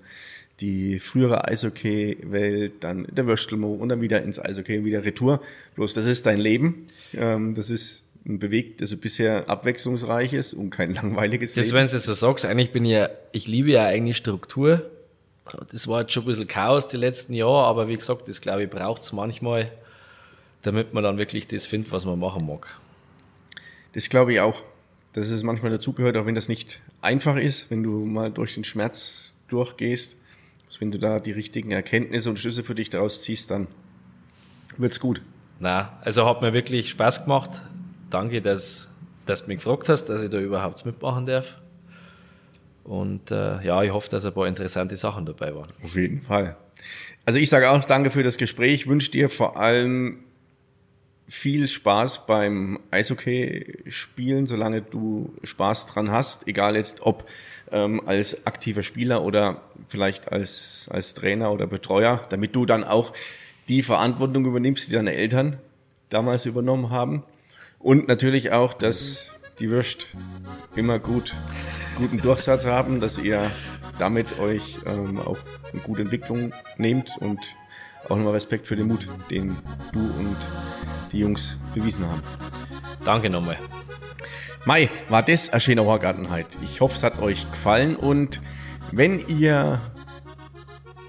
die frühere Eishockey-Welt, dann der Würstelmo und dann wieder ins Eishockey, wieder Retour. Bloß das ist dein Leben. Ähm, das ist ein bewegt, also bisher abwechslungsreiches und kein langweiliges das, Leben. Wenn du es so sagst, eigentlich bin ich ja, ich liebe ja eigentlich Struktur. Das war jetzt schon ein bisschen Chaos die letzten Jahre, aber wie gesagt, das glaube ich braucht es manchmal, damit man dann wirklich das findet, was man machen mag. Das glaube ich auch dass es manchmal dazugehört, auch wenn das nicht einfach ist, wenn du mal durch den Schmerz durchgehst. Also wenn du da die richtigen Erkenntnisse und Schlüsse für dich daraus ziehst, dann wird's gut. Na, also hat mir wirklich Spaß gemacht. Danke, dass, dass du mich gefragt hast, dass ich da überhaupt mitmachen darf. Und äh, ja, ich hoffe, dass ein paar interessante Sachen dabei waren. Auf jeden Fall. Also ich sage auch danke für das Gespräch. Wünsche dir vor allem viel Spaß beim Eishockey-Spielen, solange du Spaß dran hast, egal jetzt ob ähm, als aktiver Spieler oder vielleicht als, als Trainer oder Betreuer, damit du dann auch die Verantwortung übernimmst, die deine Eltern damals übernommen haben. Und natürlich auch, dass die Würst immer gut, guten Durchsatz haben, dass ihr damit euch ähm, auch eine gute Entwicklung nehmt und auch nochmal Respekt für den Mut, den du und die Jungs bewiesen haben. Danke nochmal. Mai, war das eine schöne Horgartenheit. Ich hoffe, es hat euch gefallen und wenn ihr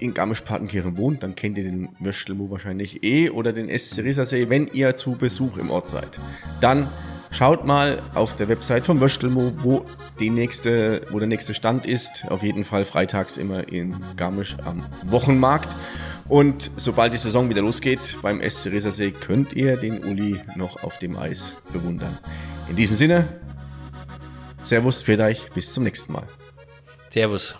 in Garmisch-Partenkirchen wohnt, dann kennt ihr den Würstelmo wahrscheinlich eh oder den SC Rissersee, wenn ihr zu Besuch im Ort seid. Dann schaut mal auf der Website vom Würstelmo, wo, die nächste, wo der nächste Stand ist. Auf jeden Fall freitags immer in Garmisch am Wochenmarkt. Und sobald die Saison wieder losgeht beim SC Resersee, könnt ihr den Uli noch auf dem Eis bewundern. In diesem Sinne, Servus, für euch, bis zum nächsten Mal. Servus.